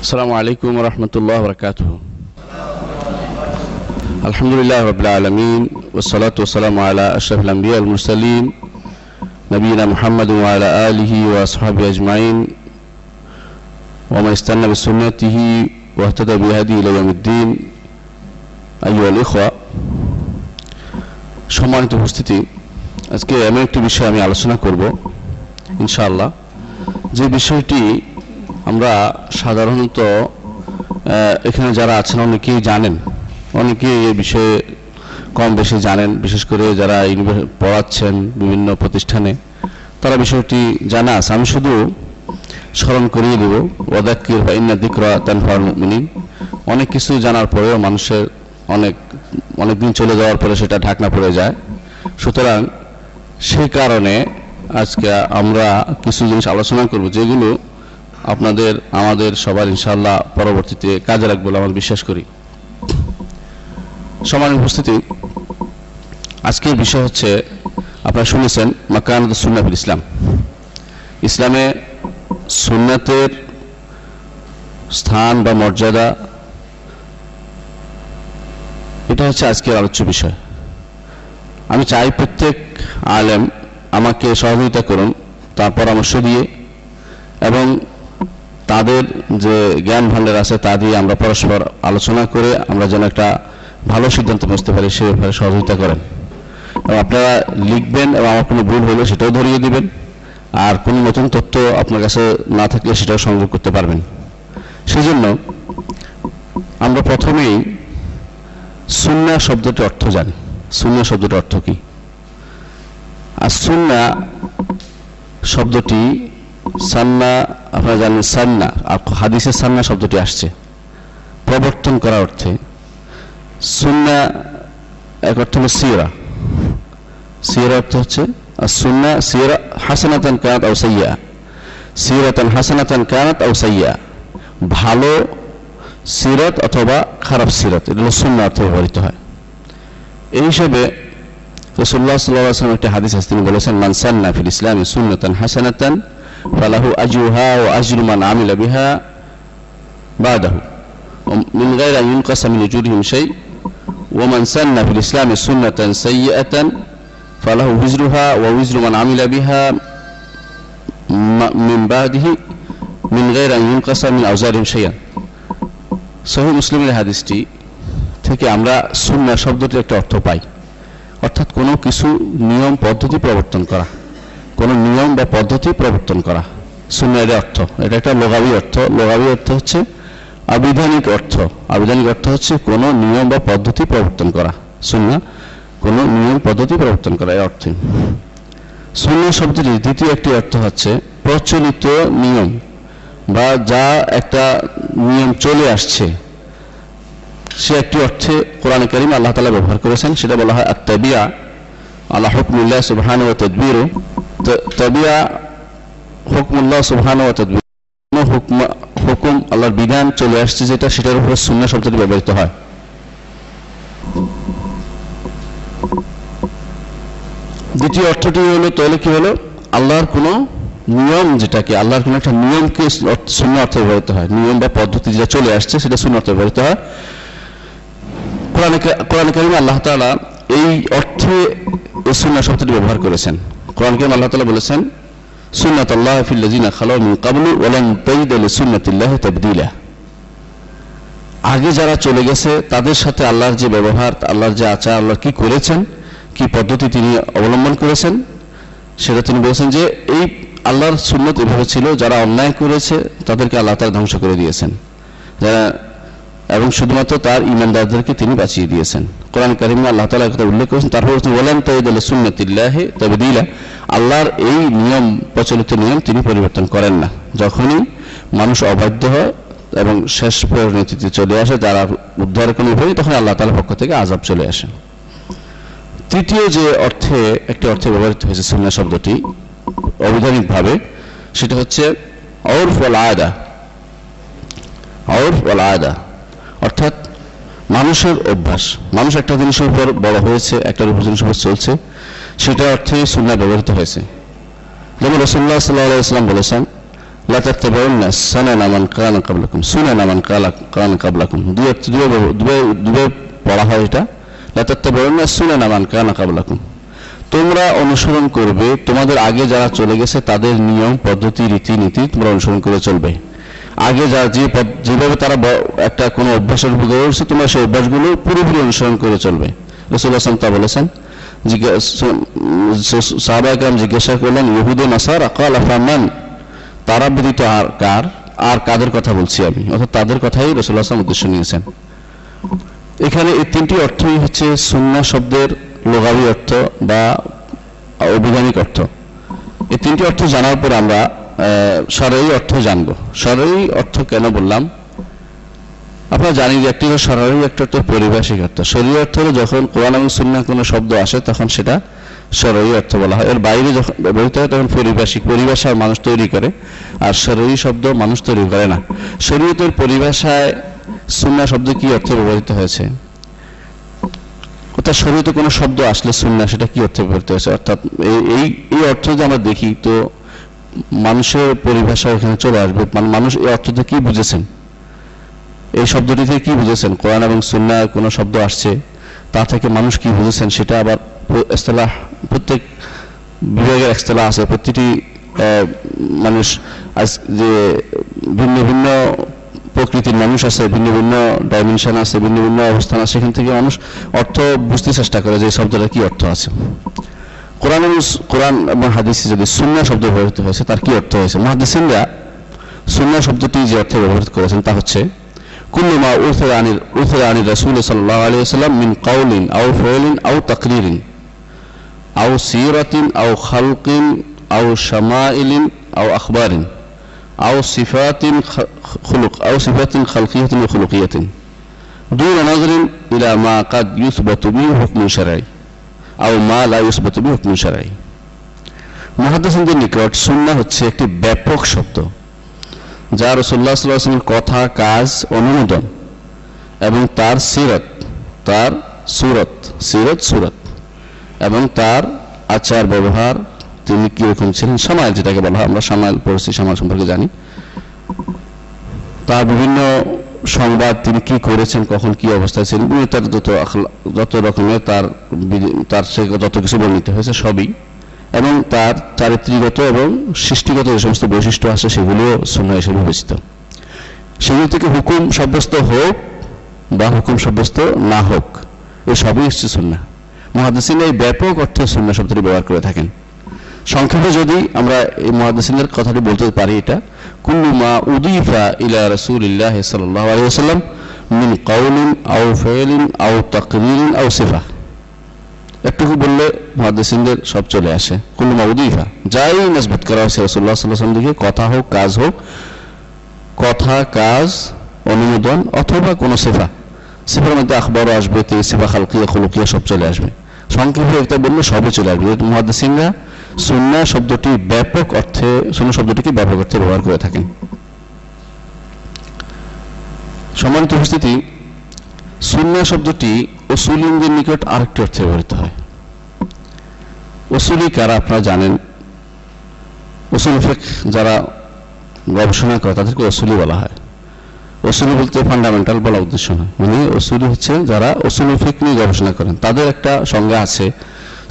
السلام عليكم ورحمة الله وبركاته الحمد لله رب العالمين والصلاة والسلام على أشرف الأنبياء والمرسلين نبينا محمد وعلى آله وأصحابه أجمعين ومن استنى بسنته واهتدى بهدي إلى يوم الدين أيها الإخوة সম্মানিত উপস্থিতি আজকে এমন একটি বিষয় আমি আলোচনা করব ইনশাআল্লাহ যে বিষয়টি আমরা সাধারণত এখানে যারা আছেন অনেকেই জানেন। অনেকেই এই বিষয়ে কম বেশি জানেন। বিশেষ করে যারা পড়াচ্ছেন বিভিন্ন প্রতিষ্ঠানে, তারা বিষয়টি জানা আছে। আমি শুধু স্মরণ করিয়ে দেব ওদাক্কির বা ইন্না দিকরা তানফার মুমিনিন। অনেক কিছু জানার পরেও মানুষের অনেক অনেক দিন চলে যাওয়ার পরে সেটা ঢাকনা পড়ে যায়। সুতরাং সেই কারণে আজকে আমরা কিছু জিনিস আলোচনা করব, যেগুলো আপনাদের, আমাদের সবার ইনশাল্লাহ পরবর্তীতে কাজে লাগবে বলে আমরা বিশ্বাস করি। সমান উপস্থিতি। আজকের বিষয় হচ্ছে, আপনারা শুনেছেন মাকানুদ সুন্নাফিল ইসলাম। ইসলামে সুন্নাতের স্থান বা মর্যাদা, এটা হচ্ছে আজকের আলোচ্য বিষয়। আমি চাই প্রত্যেক আলেম আমাকে সহযোগিতা করুন তার পরামর্শ দিয়ে এবং তাদের যে জ্ঞান ভাণ্ডার আছে তা দিয়ে আমরা পরস্পর আলোচনা করে আমরা যেন একটা ভালো সিদ্ধান্ত বুঝতে পারি, সে ব্যাপারে সহযোগিতা করেন। এবং আপনারা লিখবেন এবং আমার কোনো ভুল হলে সেটাও ধরিয়ে দিবেন। আর কোনো নতুন তথ্য আপনার কাছে না থাকলে সেটাও সংযোগ করতে পারবেন। সেজন্য আমরা প্রথমেই সুন্না শব্দটির অর্থ জানি। সুন্না শব্দটির অর্থ কি? আর সুন্না শব্দটি সান্না, আপনারা জানেন সান্না হাদিসের সান্না শব্দটি আসছে। প্রবর্তন করার অর্থে। সুন্না, এক অর্থ অর্থ হচ্ছে, আর সুন্না হাসানাতান কানাত সাইয়া সিরাতান হাসানাতান কানাত সাইয়া ভালো সিরত অথবা খারাপ সিরত, এটা হলো সুন্না অর্থে ব্যবহৃত হয়। এই হিসেবে রসুল্লাহ সাল্লাহ আসলাম একটি হাদিস আছে, তিনি বলেছেন, মান সান্না ফিল ইসলামে সুন্নতান হাসানাতান ফালাহু আজরুহা ও আজরু মান আমিলা বিহা বাদাহু من غير أن ينقص من أجورهم شيء ومن سن في الإسلام سنة سيئة فله وزرها ووزر من عمل بها م- من بعده من غير أن ينقص من أوزارهم شيئا সহি মুসলিমের হাদিসটি থেকে আমরা সুন্না শব্দটির একটা অর্থ পাই অর্থাৎ কোনো কিছু নিয়ম পদ্ধতি প্রবর্তন করা কোনো নিয়ম বা পদ্ধতি প্রবর্তন করা। সুন্না এর অর্থ। এটা একটা লোগাবি অর্থ। লোগাবি অর্থ হচ্ছে আবিধানিক অর্থ। আবিধানিক অর্থ হচ্ছে কোনো নিয়ম বা পদ্ধতি প্রবর্তন করা। সুন্না কোনো নিয়ম, পদ্ধতি প্রবর্তন করা এই অর্থে। সুন্না শব্দটির দ্বিতীয় একটি অর্থ হচ্ছে প্রচলিত নিয়ম বা যা একটা নিয়ম চলে আসছে। সে একটি অর্থে কোরআন আল্লাহ তালা ব্যবহার করেছেন। সেটা বলা হয় আত্মাবিয়া আল্লাহ হুকমুল্লাহ সুবহান ও তদবির তবিয়া হুকমুল্লাহ সুবহান ও তদবির হুকম আল্লাহর বিধান চলে আসছে যেটা, সেটার উপরে শূন্য শব্দটি ব্যবহৃত হয়। দ্বিতীয় অর্থটি হলো, তাহলে কি হলো? আল্লাহর কোনো নিয়ম যেটাকে, আল্লাহর কোনো একটা নিয়মকে শূন্য অর্থে ব্যবহৃত হয়। নিয়ম বা পদ্ধতি যেটা চলে আসছে, সেটা শূন্য অর্থে ব্যবহৃত হয়। কোরআনে কোরআন করিম আল্লাহ তাআলা এই অর্থে এই সুন্নাহ শব্দটি ব্যবহার করেছেন। কোরআন করিম আল্লাহ তাআলা বলেছেন সুন্নাত আল্লাহ ফিল লাযিনা খালাউ মিন ক্বাবলু ওয়া লান তাজিদ লিসুন্নাতিল্লাহি তাবদীলা। আগে যারা চলে গেছে, তাদের সাথে আল্লাহর যে ব্যবহার, আল্লাহর যে আচার, আল্লাহ কি করেছেন, কি পদ্ধতি তিনি অবলম্বন করেছেন, সেটা তিনি বলেছেন যে, এই আল্লাহর সুন্নত এভাবে ছিল, যারা অন্যায় করেছে, তাদেরকে আল্লাহ তার ধ্বংস করে দিয়েছেন। যারা এবং শুধুমাত্র তার ইমানদারদেরকে তিনি বাঁচিয়ে দিয়েছেন। কোরআন কারিমে আল্লাহ তালা কথা উল্লেখ করেছেন। তারপর তিনি বলেন তাইদ সুন্নতিল্লাহে তবে দিলা আল্লাহর এই নিয়ম, প্রচলিত নিয়ম তিনি পরিবর্তন করেন না। যখনই মানুষ অবাধ্য হয় এবং শেষ পরিণতিতে চলে আসে, যারা উদ্ধার কোনো উপায় তখন আল্লাহ তালার পক্ষ থেকে আজাব চলে আসে। তৃতীয় যে অর্থে, একটি অর্থে ব্যবহৃত হয়েছে সুন্না শব্দটি, অবৈধানিকভাবে, সেটা হচ্ছে অর্ফ ওয়াল আয়দা অর্ফ ওয়াল আয়দা অর্থাৎ মানুষের অভ্যাস, মানুষ একটা জিনিসের উপর বড় হয়েছে, একটা জিনিসের উপর চলছে, সেটা অর্থে সুন্না ব্যবহৃত হয়েছে। যেমন রসুল্লাহ সাল্লাহ ইসলাম বলেছেন পড়া হয় এটা। তোমরা অনুসরণ করবে, তোমাদের আগে যারা চলে গেছে, তাদের নিয়ম, পদ্ধতি, রীতিনীতি তোমরা অনুসরণ করে চলবে। আগে যা যে যেভাবে তারা একটা কোনো অভ্যাসের উপর গড়ে তোমরা সেই অভ্যাসগুলো পুরোপুরি অনুসরণ করে চলবে। রসুল আসলাম তা বলেছেন। সাহাবাহাম জিজ্ঞাসা করলেন, ইহুদে, নাসার আকাল আফামান তারা ব্যতীত আর কার? আর কাদের কথা বলছি আমি? অর্থাৎ তাদের কথাই রসুল আসলাম উদ্দেশ্য নিয়েছেন। এখানে এই তিনটি অর্থই হচ্ছে সুন্না শব্দের লোগাবি অর্থ বা অভিধানিক অর্থ। এই তিনটি অর্থ জানার পর আমরা সরাই অর্থ জানব। সরাই অর্থ কেন বললাম? আপনারা জানি যে একটি সরারি একটা অর্থ পরিভাষিক অর্থ শরীর অর্থ হলো যখন কোরআন এবং সুন্না কোনো শব্দ আসে, তখন সেটা সরাই অর্থ বলা হয়। এর বাইরে যখন ব্যবহৃত হয়, তখন পরিভাষিক পরিভাষা মানুষ তৈরি করে, আর সরাই শব্দ মানুষ তৈরি করে না। শরীয়তের পরিভাষায় সুন্না শব্দ কি অর্থে ব্যবহৃত হয়েছে? অর্থাৎ শরীয়তে কোনো শব্দ আসলে সুন্না সেটা কি অর্থে ব্যবহৃত হয়েছে? অর্থাৎ এই- এই অর্থ যদি আমরা দেখি, তো মানুষের পরিভাষা এখানে চলে আসবে। মানে মানুষ এই অর্থতে কি বুঝেছেন? এই শব্দটি থেকে কি বুঝেছেন? কোরআন এবং সুন্নায় কোনো শব্দ আসছে, তা থেকে মানুষ কি বুঝেছেন? সেটা আবার প- প্রত্যেক বিভাগের ইস্তেলাহ আছে। প্রতিটি মানুষ আজ যে ভিন্ন ভিন্ন প্রকৃতির মানুষ আছে, ভিন্ন ভিন্ন ডাইমেনশন আছে, ভিন্ন ভিন্ন অবস্থান আছে, সেখান থেকে মানুষ অর্থ বুঝতে চেষ্টা করে যে শব্দটা কি অর্থ আছে। কোরআন কোরআন এবং হাদিসে যদি সুন্না শব্দ ব্যবহৃত হয়েছে, তার কি অর্থ হয়েছে? মহাদিসিনরা সুন্না শব্দটি যে অর্থে ব্যবহৃত করেছেন, তা হচ্ছে, কুল্লুমা উর্থের আনির উর্থের আনির রসুল সাল্লাহ আলী সাল্লাম মিন কাউলিন আউ ফৌলিন আউ তকরিরিন আউ সিরতিন আউ খালকিন আউ শামাইলিন আউ আখবারিন আউ সিফাতিন খুলুক আউ সিফাতিন খালকিয়াতিন ও খুলুকিয়াতিন। দূর নজরিন ইলা মা কাদ ইউসবাতু মিন হুকম শরাই আও মা লাউসবতবি হুকুম সারাই মহাদাসনদের নিকট সুন্না হচ্ছে একটি ব্যাপক শব্দ, যা রসুল্লাহ কথা, কাজ, অনুমোদন এবং তার সিরত, তার সুরত, সিরত, সুরত এবং তার আচার ব্যবহার তিনি কীরকম ছিলেন সমাজ যেটাকে বলা হয়, আমরা সমাজ পড়ছি সমাজ সম্পর্কে জানি। তার বিভিন্ন সংবাদ তিনি কি করেছেন, কখন কি অবস্থায় ছিলেন এবং তার যত যত রকমের তার তার সে যত কিছু বর্ণিত হয়েছে সবই, এবং তার চারিত্রিকগত এবং সৃষ্টিগত যে সমস্ত বৈশিষ্ট্য আছে সেগুলিও সুন্না হিসেবে বিবেচিত। সেগুলি থেকে হুকুম সাব্যস্ত হোক বা হুকুম সাব্যস্ত না হোক এই সবই হচ্ছে সুন্না মহাদিসিন এই ব্যাপক অর্থে সুন্না শব্দটি ব্যবহার করে থাকেন। সংক্ষেপে যদি আমরা এই মহাদিসিনের কথাটি বলতে পারি এটা সব কথা হোক, কাজ হোক, কথা, কাজ, অনুমোদন অথবা কোনো সিফা। সিফার মধ্যে আখবরও আসবে, তে সিফা খালকিয়া, খুলুকিয়া সব চলে আসবে। সংক্ষেপে একটা বললে সবই চলে আসবে। মহাদিসিনরা সুন্না শব্দটি ব্যাপক অর্থে সুন্না শব্দটিকে ব্যাপক অর্থে ব্যবহার করে থাকেন। সম্মানিত উপস্থিতি সুন্না শব্দটি ওসুলিনদের নিকট আরেকটি অর্থে ব্যবহৃত হয়। ওসুলি কারা আপনারা জানেন? ওসুল ফেক যারা গবেষণা করে তাদেরকে ওসুলি বলা হয়। ওসুলি বলতে ফান্ডামেন্টাল বলা উদ্দেশ্য নয় মানে ওসুলি হচ্ছে যারা ওসুল ফিক নিয়ে গবেষণা করেন। তাদের একটা সংজ্ঞা আছে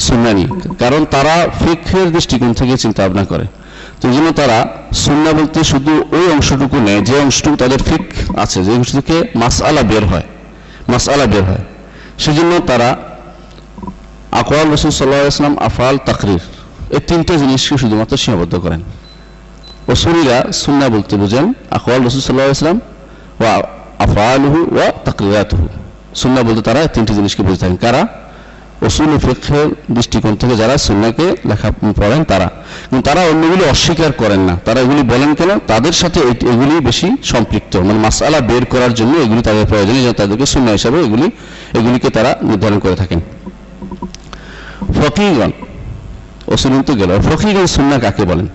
সুন্না নিয়ে কারণ তারা ফিকের দৃষ্টিকোণ থেকে চিন্তা ভাবনা করে। তো জন্য তারা সুন্না বলতে শুধু ওই অংশটুকু নেয় যে অংশটুকু তাদের ফিক আছে, যে অংশ থেকে মাসআলা বের হয়। মাসআলা বের হয়। সেজন্য তারা আকওয়াল রসুল সাল্লাহ ইসলাম আফাল তাকরির এই তিনটে জিনিসকে শুধুমাত্র সীমাবদ্ধ করেন। ওসুলিরা সুন্না বলতে বুঝেন আকওয়াল রসুল সাল্লাহ ইসলাম ওয়া আফআলুহু ওয়া তাকরিরাতুহু। সুন্না বলতে তারা তিনটি জিনিসকে বুঝে থাকেন। কারা? ওসুল ফিকহের দৃষ্টিকোণ থেকে যারা সুন্নাকে লেখা পড়েন তারা। কিন্তু তারা অন্যগুলি অস্বীকার করেন না। তারা এগুলি বলেন কেন? তাদের সাথে এগুলি বেশি সম্পৃক্ত। মানে মাসালা বের করার জন্য এগুলি তাদের প্রয়োজন জন্য তাদেরকে সুন্না হিসাবে এগুলি, এগুলিকে তারা নির্ধারণ করে থাকেন। ফকিগণ ওসুলিন তো গেল ফকিগণ সুন্না কাকে বলেন?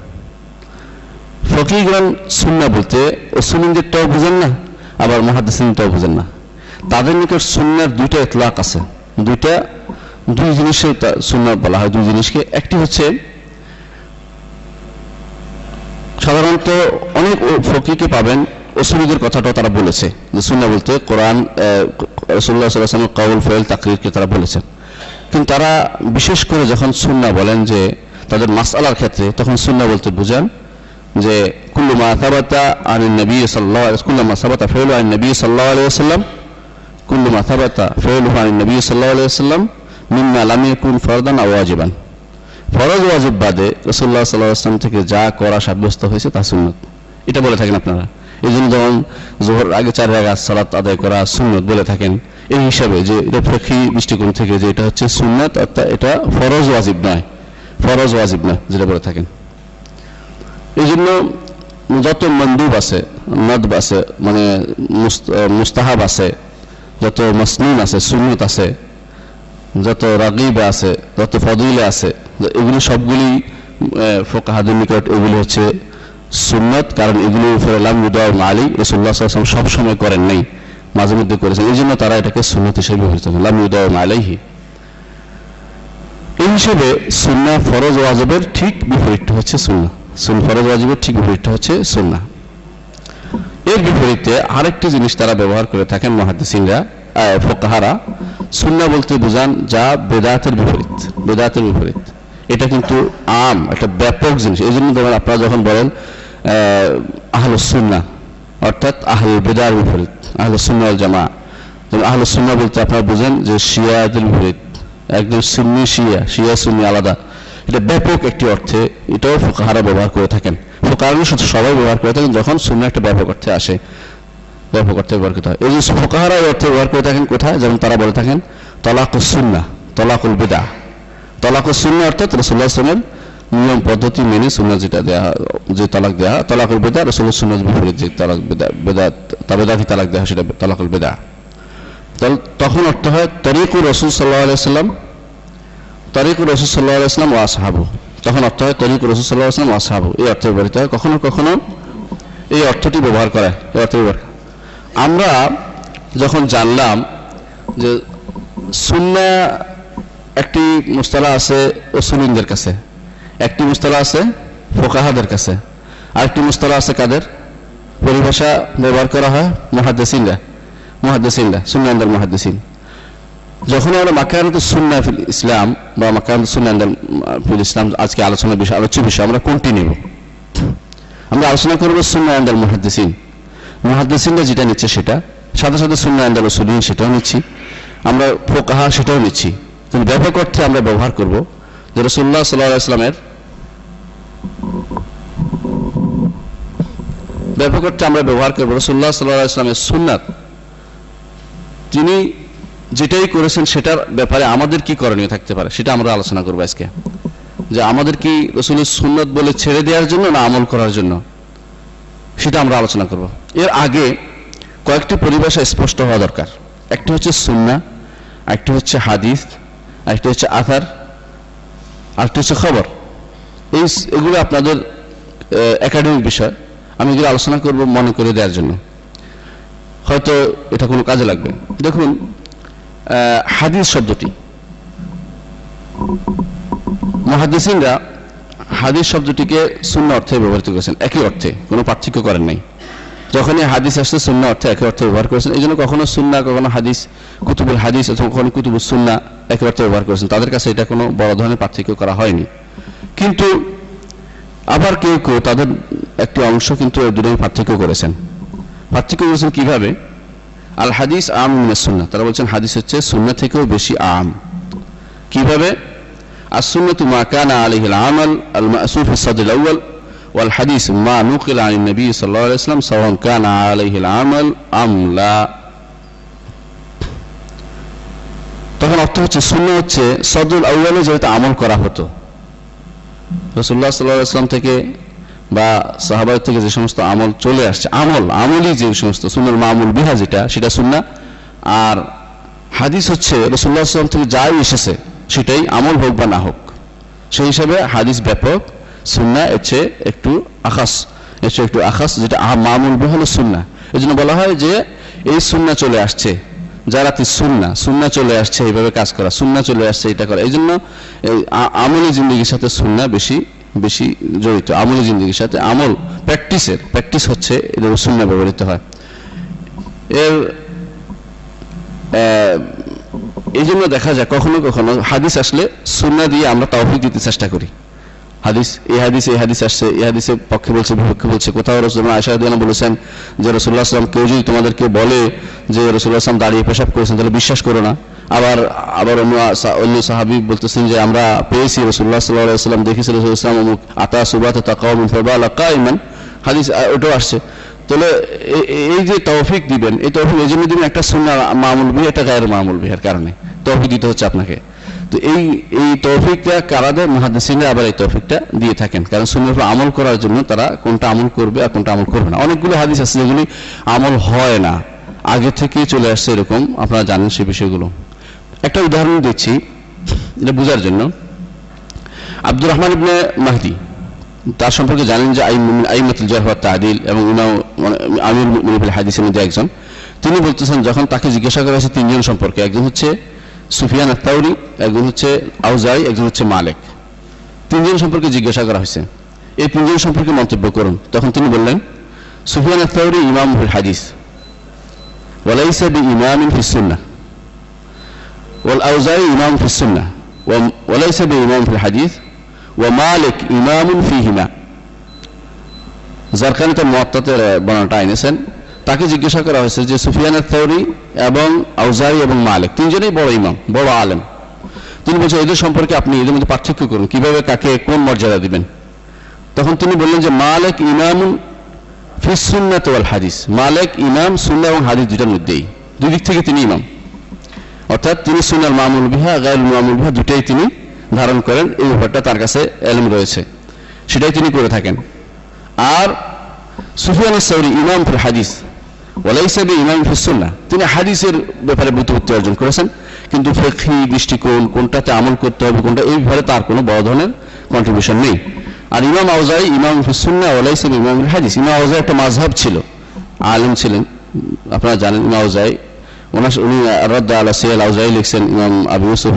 ফকিগণ সুন্না বলতে ওসুলিনদেরটাও বুঝেন না, আবার মহাদিসিনটাও বুঝেন না। তাদের নিকট সুন্নার দুইটা ইতলাক আছে। দুইটা দুই জিনিসের তা- সুন্নাত বলা হয়, দুই জিনিসকে। একটি হচ্ছে, সাধারণত অনেক ফকিকে পাবেন, ওসুলিদের কথাটাও তারা বলেছে, যে সুন্না বলতে কোরআন রসুল্লাহ সাল্লাহামের কৌল ফেল তাকরিরকে তারা বলেছেন। কিন্তু তারা বিশেষ করে যখন সুন্না বলেন যে তাদের মাসালার ক্ষেত্রে, তখন সুন্না বলতে বুঝান যে কুল্লু মা সাবাতা আন নবী সাল্লাহ কুল্লু মা সাবাতা ফেল আন নবী সাল্লাহ আলাইসাল্লাম কুল্লু মা সাবাতা ফেল আন নবী সাল্লাহ আলাইসাল্লাম মিম্মা লাম ফরদান ওয়াজিবান। ফরজ ওয়াজিব বাদে থেকে যা করা সাব্যস্ত হয়েছে তা সুন্নত। এটা বলে থাকেন আপনারা। এই জন্য যেমন জোহর আগে চার রাগাত সালাত আদায় করা সুন্নত বলে থাকেন, এই হিসাবে যে এটা দৃষ্টিকোণ থেকে যে এটা হচ্ছে সুন্নত, অর্থাৎ এটা ফরজ ওয়াজিব নয়। ফরজ ওয়াজিব নয়, যেটা বলে থাকেন। এই জন্য যত মন্দুব আছে, নদব আছে মানে মুস্তাহাব আছে, যত মসনুন আছে, সুন্নত আছে যত রাগিব আছে, যত ফদিলে আছে এগুলি সবগুলি ফোকাহাদের নিকট এগুলি হচ্ছে সুন্নত, কারণ এগুলি ফেরালাম উদয় আলী রসুল্লাহ আসলাম সবসময় করেন নাই, মাঝে মধ্যে করেছেন। এই জন্য তারা এটাকে সুন্নত হিসেবে ব্যবহৃত করেন লাম উদয় আলাইহি। এই হিসেবে সুন্না ফরজ ওয়াজবের ঠিক বিপরীতটা হচ্ছে সুন্না সুন ফরজ ওয়াজবের ঠিক বিপরীতটা হচ্ছে সুন্না এর বিপরীতে আরেকটি জিনিস তারা ব্যবহার করে থাকেন মহাদিসিংরা ফোকাহারা সুন্না বলতে বোঝান যা বেদাতের বিপরীত বেদাতের বিপরীত। এটা কিন্তু আম, একটা ব্যাপক জিনিস। এই জন্য ধরেন আপনারা যখন বলেন আহল সুন্না অর্থাৎ আহল বেদার বিপরীত, আহল সুন্না জামা আহল সুন্না বলতে আপনারা বুঝেন যে শিয়াদের বিপরীত, একদম সুন্নি শিয়া শিয়া সুন্নি আলাদা। এটা ব্যাপক একটি অর্থে এটাও ফোকাহারা ব্যবহার করে থাকেন। ফোকাহারা সবাই ব্যবহার করে থাকেন, যখন সুন্না একটা ব্যাপক অর্থে আসে। ব্যাপক অর্থে ব্যবহার করতে হয়। এই যে ফোকাহারা অর্থে ব্যবহার করে থাকেন কোথায়? যেমন তারা বলে থাকেন তলাকুল সুন্না, তলাকুল বেদা তলাকুল সুন্না অর্থাৎ রসুল্লাহ আসলামের নিয়ম, পদ্ধতি মেনে সুন্না যেটা দেওয়া যে তালাক দেওয়া তলাকুল বেদা রসুল্লাহ সুন্নার বিপরীত যে তালাক বেদা বেদা তাবেদাতি তালাক দেওয়া সেটা তলাকুল বেদা তখন অর্থ হয় তরিকুর রসুল সাল্লাহ আলাইসাল্লাম তরিকুর রসুল সাল্লাহ আলাইসলাম ও আসহাবু। তখন অর্থ হয় তরিকুর রসুল সাল্লাহ আসলাম ও আসহাবু। এই অর্থে ব্যবহৃত হয় কখনো কখনো এই অর্থটি ব্যবহার করা এই অর্থ ব্যবহার আমরা যখন জানলাম যে সুন্না একটি মুস্তালা আছে ওসুলিনদের কাছে, একটি মুস্তালা আছে ফোকাহাদের কাছে, আরেকটি মুস্তালা আছে কাদের? পরিভাষা ব্যবহার করা হয় মহাদ্দেসিনরা মহাদ্দেসিনরা, সুন্নান্দার মহাদ্দেসিন। যখন আমরা মাকায়ানত সুন্না ফিল ইসলাম বা মাকায়ানত সুন্নান্দার ফিল ইসলাম আজকে আলোচনার বিষয়, আলোচ্য বিষয়, আমরা কোনটি আমরা আলোচনা করব সুন্নান্দার মহাদ্দেসিন। মহাদ্দেসিনরা যেটা নিচ্ছে সেটা সাথে সাথে সুন্নান্দার রসুলিন সেটাও নিচ্ছি। আমরা ফোকাহা সেটাও নিচ্ছি। ব্যাপক অর্থে আমরা ব্যবহার করব। যে রসুল্লাহ সাল্লাহ ইসলামের ব্যাপক অর্থে আমরা ব্যবহার করব। রসুল্লাহ সাল্লাহ ইসলামের সুন্নাত। তিনি যেটাই করেছেন সেটার ব্যাপারে আমাদের কি করণীয় থাকতে পারে সেটা আমরা আলোচনা করব আজকে। যে আমাদের কি রসুলের সুন্নত বলে ছেড়ে দেওয়ার জন্য না আমল করার জন্য? সেটা আমরা আলোচনা করব। এর আগে কয়েকটি পরিভাষা স্পষ্ট হওয়া দরকার। একটা হচ্ছে সুন্না একটা হচ্ছে হাদিস একটা হচ্ছে আথার আরেকটি হচ্ছে খবর। এই এগুলো আপনাদের একাডেমিক বিষয়। আমি এগুলো আলোচনা করব মনে করে দেওয়ার জন্য। হয়তো এটা কোনো কাজে লাগবে। দেখুন হাদিস শব্দটি। মহাদিসিনরা হাদিস শব্দটিকে শূন্য অর্থে ব্যবহৃত করেছেন। একই অর্থে, কোনো পার্থক্য করেন নাই। যখনই হাদিস আসছে শূন্য অর্থে একই অর্থে ব্যবহার করেছেন। এই জন্য কখনো সুন্না কখনো হাদিস, কুতুবুল হাদিস অথবা কখনো কুতুবুল সুন্না একই অর্থে ব্যবহার করেছেন। তাদের কাছে এটা কোনো বড় ধরনের পার্থক্য করা হয়নি। কিন্তু আবার কেউ কেউ তাদের একটি অংশ কিন্তু দুটোই পার্থক্য করেছেন। পার্থক্য করেছেন কীভাবে? আল হাদিস আম সুন্না তারা বলছেন হাদিস হচ্ছে সুন্না থেকেও বেশি আম। কীভাবে? السنة ما كان عليه العمل المأسوف في الصدر الأول والحديث ما نقل عن النبي صلى الله عليه وسلم سواء كان عليه العمل أم لا তখন অর্থ হচ্ছে শূন্য হচ্ছে সদুল আউ্বালে যেহেতু আমল করা হতো রসুল্লাহ সাল্লাম থেকে বা সাহাবাদ থেকে যে সমস্ত আমল চলে আসছে আমল আমলই যে সমস্ত সুন্দর মামুল বিহা যেটা সেটা শুননা আর হাদিস হচ্ছে রসুল্লাহ সাল্লাম থেকে যাই এসেছে সেটাই আমল হোক বা না হোক। সেই হিসাবে হাদিস ব্যাপক সুন্না এসে একটু আকাশ এসে একটু আকাশ যেটা মামুল হলো সুন্না এই জন্য বলা হয় যে এই সুন্না চলে আসছে, যারা সুন্না সুন্না চলে আসছে, এইভাবে কাজ করা সুন্না চলে আসছে এটা করা। এই জন্য আমলি জিন্দগির সাথে সুন্না বেশি বেশি জড়িত। আমলের জিন্দগির সাথে আমল, প্র্যাকটিসের, প্র্যাকটিস হচ্ছে এদের সুন্না ব্যবহৃত হয়। এর এই জন্য দেখা যায় কখনো কখনো হাদিস আসলে সুন্না দিয়ে আমরা তৌফিক দিতে চেষ্টা করি। হাদিস, এই হাদিস এই হাদিস আসছে, এই হাদিসের পক্ষে বলছে, বিপক্ষে বলছে। কোথাও রসুল আয়সা বলেছেন যে রসুল্লাহ আসলাম কেউ যদি তোমাদেরকে বলে যে রসুল্লাহ আসলাম দাঁড়িয়ে পেশাব করেছেন, তাহলে বিশ্বাস করো না। আবার আবার অন্য অন্য সাহাবি বলতেছেন যে আমরা পেয়েছি রসুল্লাহ সাল্লাহ দেখেছি রসুল ইসলাম আতা সুবাত তাকাউম ফবাল কাইমান। হাদিস ওটাও আসছে। তাহলে এই যে তৌফিক দিবেন, এই তৌফিক, এই জন্য দিবেন একটা সুন্না মামুল বি একটা গায়ের মামুল বিহার কারণে। তৌফিক দিতে হচ্ছে আপনাকে। তো এই এই তৌফিকটা কারাদের মহাদিসিনরা আবার এই তৌফিকটা দিয়ে থাকেন। কারণ সুন্নার উপর আমল করার জন্য তারা কোনটা আমল করবে আর কোনটা আমল করবে না। অনেকগুলো হাদিস আছে যেগুলি আমল হয় না। আগে থেকে চলে আসছে এরকম, আপনারা জানেন সেই বিষয়গুলো। একটা উদাহরণ দিচ্ছি, এটা বোঝার জন্য। আব্দুর রহমান ইবনে মাহদি তার সম্পর্কে জানেন যে আইমাতুল জাহওয়া তাদিল এবং মানে আমির মনিফুল হাদিসের মধ্যে একজন। তিনি বলতেছেন যখন তাকে জিজ্ঞাসা করা হয়েছে তিনজন সম্পর্কে, একজন হচ্ছে সুফিয়ান আত্মাউরি একজন হচ্ছে আউজাই, একজন হচ্ছে মালেক। তিনজন সম্পর্কে জিজ্ঞাসা করা হয়েছে। এই তিনজন সম্পর্কে মন্তব্য করুন। তখন তিনি বললেন, সুফিয়ান আত্মাউরি ইমাম হাদিস। ওয়ালাইসা বি ইমাম ফিসুন্না ওয়াল আউজাই ইমাম ফিসুন্না ওয়ালাইসা বি ইমাম ফিল হাদিস। মালিক ইমামুন ফিহিমা। যার কারণে তার মোয়াত্তাতের বর্ণনাটা এনেছেন, তাকে জিজ্ঞাসা করা হয়েছে যে সুফিয়ানের থৌরি এবং আউজারি এবং মালিক তিনজনেই বড় ইমাম, বড় আলেম। তিনি বলছেন, এদের সম্পর্কে আপনি এদের মধ্যে পার্থক্য করুন, কীভাবে কাকে কোন মর্যাদা দিবেন? তখন তিনি বললেন যে, মালেক ইমামুন ফিসুন্নাত ওয়াল হাদিস। মালেক, ইমাম সুন্না এবং হাদিস দুটার মধ্যেই, দুই দিক থেকে তিনি ইমাম। অর্থাৎ তিনি সুনার মামুল বিহা গায়ুল মামুল বিহা দুটাই তিনি ধারণ করেন, এই ব্যাপারটা তার কাছে এলম রয়েছে। সেটাই তিনি করে থাকেন। আর সুফিয়ান সৌরি ইমাম ফিল হাদিস, ওয়ালাইসা বি ইমাম ফিস সুন্নাহ, তিনি হাদিসের ব্যাপারে বুদ্ধিবৃত্তি অর্জন করেছেন, কিন্তু ফিকহি, দৃষ্টিকোণ, কোনটাতে আমল করতে হবে, কোনটা, এই ব্যাপারে তার কোনো বড় ধরনের কন্ট্রিবিউশন নেই। আর ইমাম আউজাই ইমাম ফিস সুন্নাহ, ওয়ালাইসা বি ইমাম হাদিস, ইমাম আউজাই একটা মাযহাব ছিল, আলম ছিলেন, আপনারা জানেন ইমাম আউজাই ওনার উনি রদ্দ আলা সিয়াল আউজাই লিখছেন ইমাম আবু ইউসুফ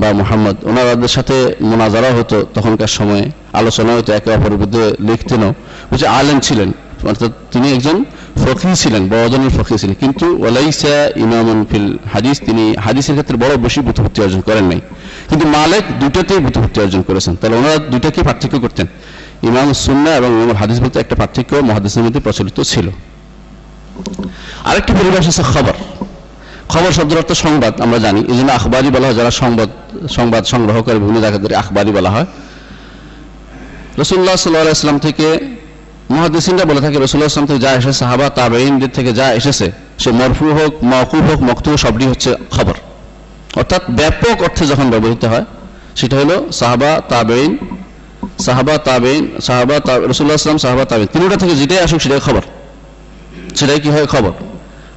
বা মোহাম্মদ। ওনাদের সাথে মোনাজারা হতো তখনকার সময়ে, আলোচনা হতো একে অপরের বিরুদ্ধে লিখতেনও বুঝে আলেম ছিলেন, অর্থাৎ তিনি একজন ফকি ছিলেন বড়জনের ফকি ছিলেন। কিন্তু ওয়ালাইসা ইমামুন ফিল হাদিস, তিনি হাদিসের ক্ষেত্রে বড় বেশি বুদ্ধভুক্তি অর্জন করেন নাই। কিন্তু মালিক দুটাতেই বুদ্ধভুক্তি অর্জন করেছেন। তাহলে ওনারা দুটাকে পার্থক্য করতেন। ইমাম সুন্না এবং ইমাম হাদিস বলতে একটা পার্থক্য মহাদিসের মধ্যে প্রচলিত ছিল। আরেকটি পরিভাষ আছে খবর। খবর শব্দের অর্থ সংবাদ, আমরা জানি। এই জন্য আখবারি বলা হয়, যারা সংবাদ সংবাদ সংগ্রহ করে বিভিন্ন জায়গাদের আখবারি বলা হয়। রসুল্লাহ সাল্লাহ ইসলাম থেকে মহাদিসিনরা বলে থাকে রসুল্লাহ ইসলাম থেকে যা এসেছে, সাহাবা তাবেইনদের থেকে যা এসেছে, সে মরফু হোক মকুব হোক মক্তু সবটি হচ্ছে খবর। অর্থাৎ ব্যাপক অর্থে যখন ব্যবহৃত হয়, সেটা হলো সাহাবা তাবেইন সাহাবা তাবেইন সাহাবা রসুল্লাহ ইসলাম সাহাবা তাবেইন তিনটা থেকে যেটাই আসুক, সেটাই খবর। সেটাই কি হয়? খবর।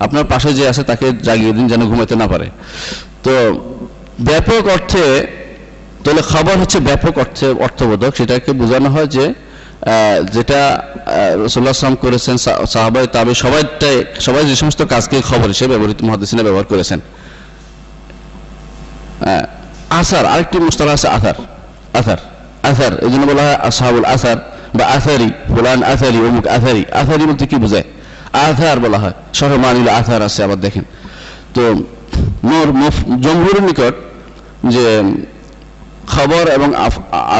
আপনার পাশে যে আছে তাকে জাগিয়ে দিন যেন ঘুমাতে না পারে। তো ব্যাপক অর্থে, তাহলে খবর হচ্ছে ব্যাপক অর্থে অর্থবোধক। সেটাকে বোঝানো হয় যে যেটা রসুল্লাহ আসলাম করেছেন সাহাবাই তাবে সবাইটাই, সবাই যে সমস্ত কাজকে খবর হিসেবে ব্যবহৃত মহাদিসিনা ব্যবহার করেছেন। আসার, আরেকটি মুস্তালা আছে আথার আথার আথার এই জন্য বলা হয় আসাহাবুল আসার বা আথারি ফুলান আথারি অমুক আথারি আথারি বলতে কি বোঝায়? আধার বলা হয়। শহর মানিল আধার আছে, আবার দেখেন। তো মোর নিকট যে খবর এবং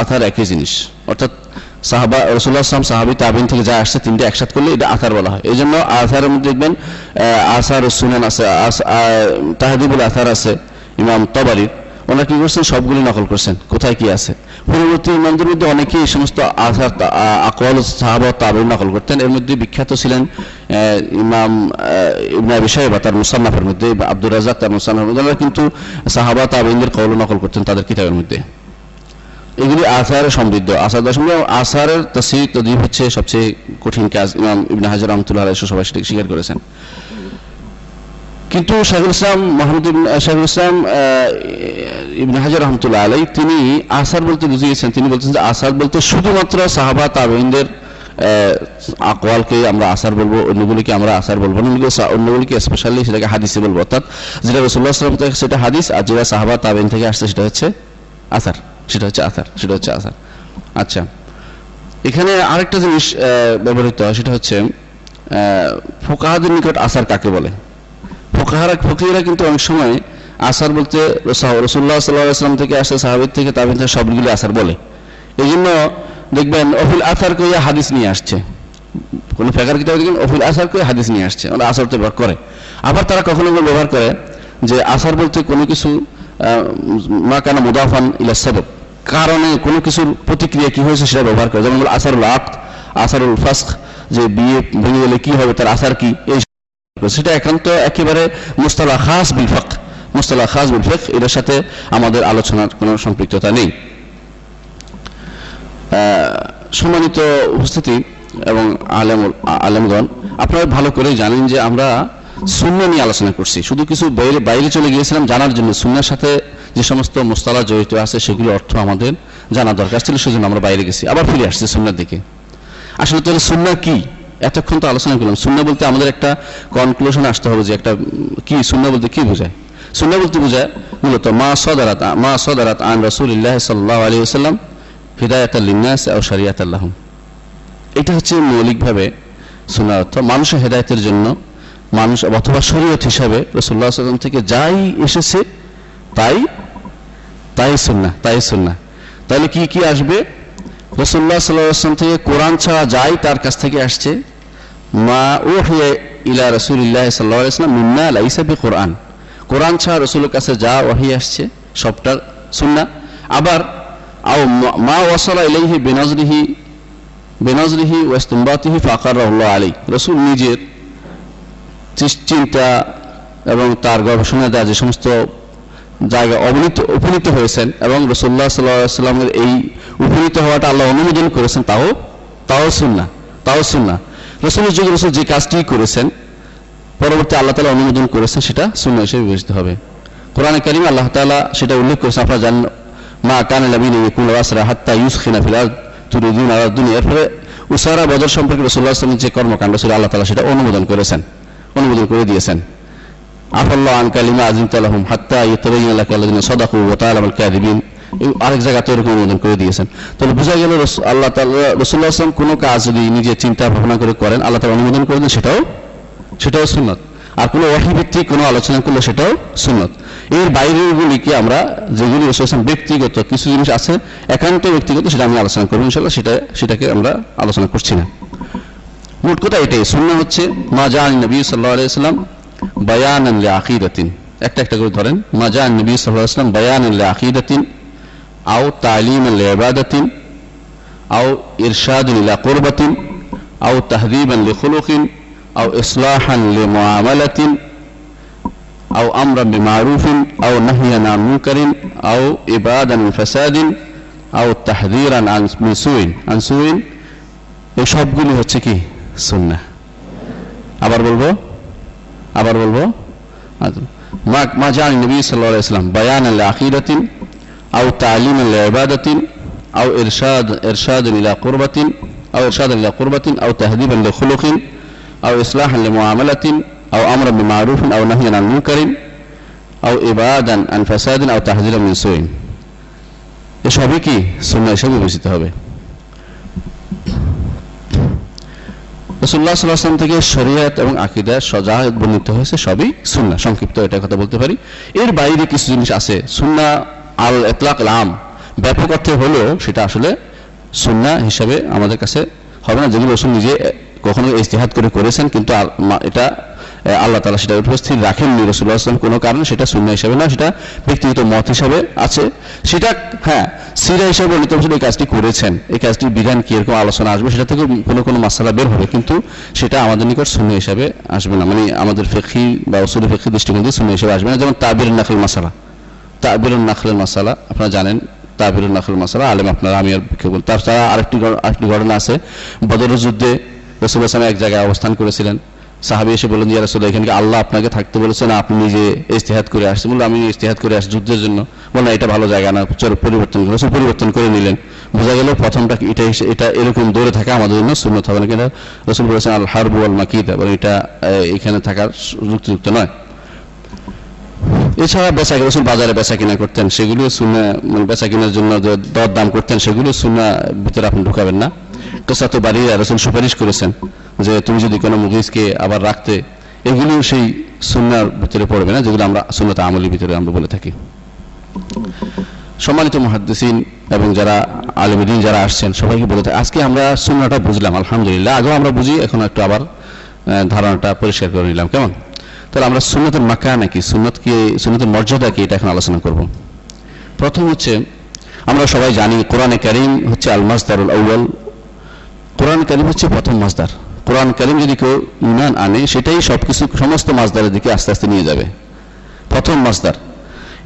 আথার একই জিনিস। অর্থাৎ সাহাবা রসুল্লাহ আসলাম সাহাবি, তাবিন থেকে যা আসছে, তিনটে একসাথে করলে এটা আথার বলা হয়। এই জন্য আথারের মধ্যে দেখবেন আসার সুনান আছে তাহাদিবুল আথার আছে, ইমাম তবারির ওনারা কি করছেন? সবগুলি নকল করছেন। কোথায় কি আছে? পূর্ববর্তী ইমামদের মধ্যে অনেকেই এই সমস্ত আধার আকওয়াল সাহাবা তাবিন নকল করতেন। এর মধ্যে বিখ্যাত ছিলেন ইমাম ইবনে আবি সাহেবা তার মুসান্নাফের মধ্যে, বা আব্দুর রাজাক তার মুসান্নাফের মধ্যে কিন্তু সাহাবা তাবিনদের কৌল নকল করতেন তাদের কিতাবের মধ্যে। এগুলি আসারে সমৃদ্ধ। আসার দশম আসারের তসির তদিব হচ্ছে সবচেয়ে কঠিন কাজ। ইমাম ইবনে হাজার রহমতুল্লাহ আলাইহি সবাই সেটা স্বীকার করেছেন। কিন্তু শাহুল ইসলাম মোহাম্মদ শাহুল ইসলাম ইবনে হাজার রহমতুল্লাহ আলাই তিনি আসার বলতে বুঝিয়েছেন। তিনি বলছেন যে আসার বলতে শুধুমাত্র সাহাবা তাবেইনদের আকওয়ালকে আমরা আসার বলব, অন্যগুলিকে আমরা আসার বলব অন্যগুলিকে স্পেশালি সেটাকে হাদিসে বলব। অর্থাৎ যেটা রসুল্লাহ সাল্লাম থেকে সেটা হাদিস আর যেটা সাহাবা তাবেইন থেকে আসছে সেটা হচ্ছে আসার, সেটা হচ্ছে আসার, সেটা হচ্ছে আসার। আচ্ছা এখানে আরেকটা জিনিস ব্যবহৃত হয়, সেটা হচ্ছে ফোকাহাদের নিকট আসার কাকে বলে? ফোকাহারা, ফকিরা কিন্তু অনেক সময় আসার বলতে রসুল্লাহ সাল্লাম থেকে আসে সাহাবিদ থেকে তাবিন থেকে সবগুলি আসার বলে। এই জন্য দেখবেন, অফিল আসার কইয়া হাদিস নিয়ে আসছে। কোন ফেকার কিতাব দেখবেন, অফিল আসার করে হাদিস নিয়ে আসছে। ওরা আসার তো ব্যবহার করে। আবার তারা কখনো কখনো ব্যবহার করে যে আসার বলতে কোনো কিছু মা কানা মুদাফান ইলা কারণে কোনো কিছুর প্রতিক্রিয়া কি হয়েছে সেটা ব্যবহার করে। যেমন আসারুল আক আসারুল ফাস্ক যে বিয়ে ভেঙে গেলে কি হবে, তার আসার কি, এই সেটা একান্ত একেবারে মুস্তালা খাস বিল ফক মুস্তালা খাস বিল ফক এটার সাথে আমাদের আলোচনার কোনো সম্পৃক্ততা নেই। সম্মানিত উপস্থিতি এবং আলেম আলেমগণ, আপনারা ভালো করেই জানেন যে আমরা শূন্য নিয়ে আলোচনা করছি। শুধু কিছু বাইরে বাইরে চলে গিয়েছিলাম জানার জন্য। শূন্যের সাথে যে সমস্ত মোস্তালা জড়িত আছে, সেগুলো অর্থ আমাদের জানা দরকার ছিল, সেজন্য আমরা বাইরে গেছি। আবার ফিরে আসছি শূন্যের দিকে। আসলে তাহলে সুন্না কি? এতক্ষণ তো আলোচনা করলাম। সুন্না বলতে আমাদের একটা কনক্লুশন আসতে হবে যে একটা কি সুন্না বলতে কি বোঝায়? সুন্না বলতে বোঝায় মূলত মা সদারাত মা সদারাত আন রাসূলিল্লাহ সাল্লাল্লাহু আলাইহি ওয়াসাল্লাম হিদায়াতাল লিন্নাস আও শারিয়াতাল লাহুম। এটা হচ্ছে মৌলিকভাবে সুন্নার অর্থ। মানুষের হেদায়তের জন্য মানুষ অথবা শরীয়ত হিসাবে রসুল্লাহ ওয়াসাল্লাম থেকে যাই এসেছে, তাই তাই সুন্না তাই সুন্না তাহলে কি কি আসবে? রসুল্লাহ সাল্লাম থেকে কোরআন ছাড়া যাই তার কাছ থেকে আসছে, মা ও হয়ে ইলা রসুল্লাহ সাল্লাম মিন্না লাইসাবি কোরআন কোরআন ছাড়া রসুলের কাছে যা ওয়াহি আসছে, সবটার সুন্না আবার আও মা- ওয়াসালা ইলাইহি বেনজরিহি বেনজরিহি ওয়াস্তুম্বাতিহি ফাকার রহল্লাহ আলী রসুল নিজের চিন্তা এবং তার গবেষণা দেওয়া যে সমস্ত জায়গা অবনীত, উপনীত হয়েছেন এবং রসুল্লাহ সাল্লামের এই উপনীত হওয়াটা আল্লাহ অনুমোদন করেছেন, তাও তাও শুননা তাও শুননা রসুলের যুগে রসুল যে কাজটি করেছেন, পরবর্তী আল্লাহ তালা অনুমোদন করেছেন, সেটা শূন্য হিসেবে বিবেচিত হবে। কোরআনে কারিম আল্লাহ তাআলা সেটা উল্লেখ করেছেন, আপনারা জানেন মা কান নবীন ইয়াকুল ওয়াসরা হাত্তা ইউসখিনা ফিল আরদ তুরিদুন উসারা বদর সম্পর্কে রাসূলুল্লাহ যে কর্মকাণ্ড ছিল, আল্লাহ তাআলা সেটা অনুমোদন করেছেন। অনুমোদন করে দিয়েছেন। আফাল্লাহ আন কালিমা আজিম তালাহুম হাত্তা ইতাবাইয়ানা লাকা আল্লাযিনা আরেক জায়গাতে এরকম অনুমোদন করে দিয়েছেন। তাহলে বোঝা গেল আল্লাহ তাআলা, রাসূলুল্লাহ সাল্লাল্লাহু কোনো কাজ যদি নিজে চিন্তা ভাবনা করে করেন, আল্লাহ তাআলা অনুমোদন করে দেন, সেটাও সেটাও সুন্নত। আর কোনো ওয়াহি ভিত্তিক কোনো আলোচনা করলে সেটাও সুন্নত। এর বাইরের গুলিকে আমরা যেগুলি ব্যক্তিগত কিছু জিনিস আছে, একান্ত ব্যক্তিগত সেটা আমি আলোচনা করব ইনশাল্লাহ সেটা, সেটাকে আমরা আলোচনা করছি না। মোট কথা এটাই সুন্না হচ্ছে মা জান নবী সাল্লাহ আলাইসাল্লাম বায়ান আকিদাতিন একটা একটা করে ধরেন, মা জান নবী সাল্লাহ আসলাম বায়ান আকিদাতিন আও তালিম ইবাদাতিন, আও ইরশাদ ইলা কুরবাতিন, আও তাহদিবান লিখুলুকিন আও ইসলাহান লিমুআমালাতিন أو أمرا بمعروف أو نهيا عن منكر أو إبعادا من فساد أو تحذيرا عن من سوء عن سوء এই সবগুলি হচ্ছে কি সুন্না আবার বলবো আবার বলবো আচ্ছা। মা মা জানি নবী সাল্লাল্লাহু আলাইহি ওয়াসাল্লাম বায়ান আল আখিরাতিন আও তালিম আল ইবাদাতিন আও ইরশাদ ইরশাদ ইলা কুরবাতিন আও ইরশাদ ইলা কুরবাতিন আও তাহদিবান লিখুলুকিন আও ইসলাহান লিমুআমালাতিন أو أمرا بمعروف أو نهيا عن منكر أو إبعادا عن فساد أو تحذيرا من سوء এসবই কি সুন্না হিসেবে বিবেচিত হবে রসুল্লাহ সাল্লাহাম থেকে শরিয়াত এবং আকিদা সজা বর্ণিত হয়েছে সবই সুন্না সংক্ষিপ্ত এটা কথা বলতে পারি এর বাইরে কিছু জিনিস আছে সুন্না আল এতলাক আম ব্যাপক অর্থে হলেও সেটা আসলে সুন্না হিসাবে আমাদের কাছে হবে না যেগুলো রসুল নিজে কখনো ইস্তেহাদ করে করেছেন, কিন্তু এটা আল্লাহ তালা সেটা উপস্থিত রাখেননি রসুল্লাহ কোনো কারণে, সেটা শূন্য হিসাবে না, সেটা ব্যক্তিগত মত হিসাবে আছে। সেটা হ্যাঁ সিরা হিসাবে বর্ণিত রসুল এই কাজটি করেছেন। এই কাজটি বিধান কি, এরকম আলোচনা আসবে, সেটা থেকে কোনো কোনো মাসালা বের হবে, কিন্তু সেটা আমাদের নিকট শূন্য হিসাবে আসবে না। মানে আমাদের ফেকি বা ওসুল ফেকি দৃষ্টিকোণ থেকে শূন্য হিসাবে আসবে না। যেমন তাবির নাখল মাসালা। তাবির নাখলের মাসালা, আপনারা জানেন তাবির নাখল মাসালা, আলেম আপনারা, আমি আর বল আরেকটি আরেকটি ঘটনা আছে। বদরের যুদ্ধে রসুল এক জায়গায় অবস্থান করেছিলেন। সাহাবি এসে বললেন, ইয়া রাসূল এখানে আল্লাহ আপনাকে থাকতে বলেছেন? আপনি নিজে ইস্তেহাত করে আসছেন? বলল, আমি ইস্তেহাত করে আসছি যুদ্ধের জন্য। বললাম এটা ভালো জায়গা না, চলো পরিবর্তন রসুল পরিবর্তন করে নিলেন। বোঝা গেল প্রথমটা এটা এটা এরকম দৌড়ে থাকা আমাদের জন্য সুন্নত হবে না, কিন্তু রসুল বলেছেন, আল হারবু আল মাকিদা বলে এটা এখানে থাকার যুক্তিযুক্ত নয়। এছাড়া বেচা রসুল বাজারে বেচা কিনা করতেন, সেগুলো সুন্না মানে বেচা কেনার জন্য যে দর দাম করতেন, সেগুলো সুন্না ভিতরে আপনি ঢুকাবেন না। কেসাতো বাড়ি রসুল সুপারিশ করেছেন যে তুমি যদি কোনো মুগিজকে আবার রাখতে এগুলো সেই সুন্নার ভিতরে পড়বে না, যেগুলো আমরা সুন্নত আমলির ভিতরে আমরা বলে থাকি। সম্মানিত মহাদ্দিসিন এবং যারা আলমদিন যারা আসছেন, সবাইকে বলে থাকি, আজকে আমরা সুন্নাটা বুঝলাম, আলহামদুলিল্লাহ। আগেও আমরা বুঝি, এখন একটু আবার ধারণাটা পরিষ্কার করে নিলাম। কেমন? তাহলে আমরা সুন্নতের মাকা নাকি, সুন্নত কি, সুন্নতের মর্যাদা কি, এটা এখন আলোচনা করব। প্রথম হচ্ছে, আমরা সবাই জানি কোরআনে করিম হচ্ছে আল মাসদারুল আউ্ল কোরআন করিম হচ্ছে প্রথম মাসদার কোরআন করিম যদি কেউ ইমান আনে, সেটাই সবকিছু সমস্ত মাসদারের দিকে আস্তে আস্তে নিয়ে যাবে। প্রথম মাসদার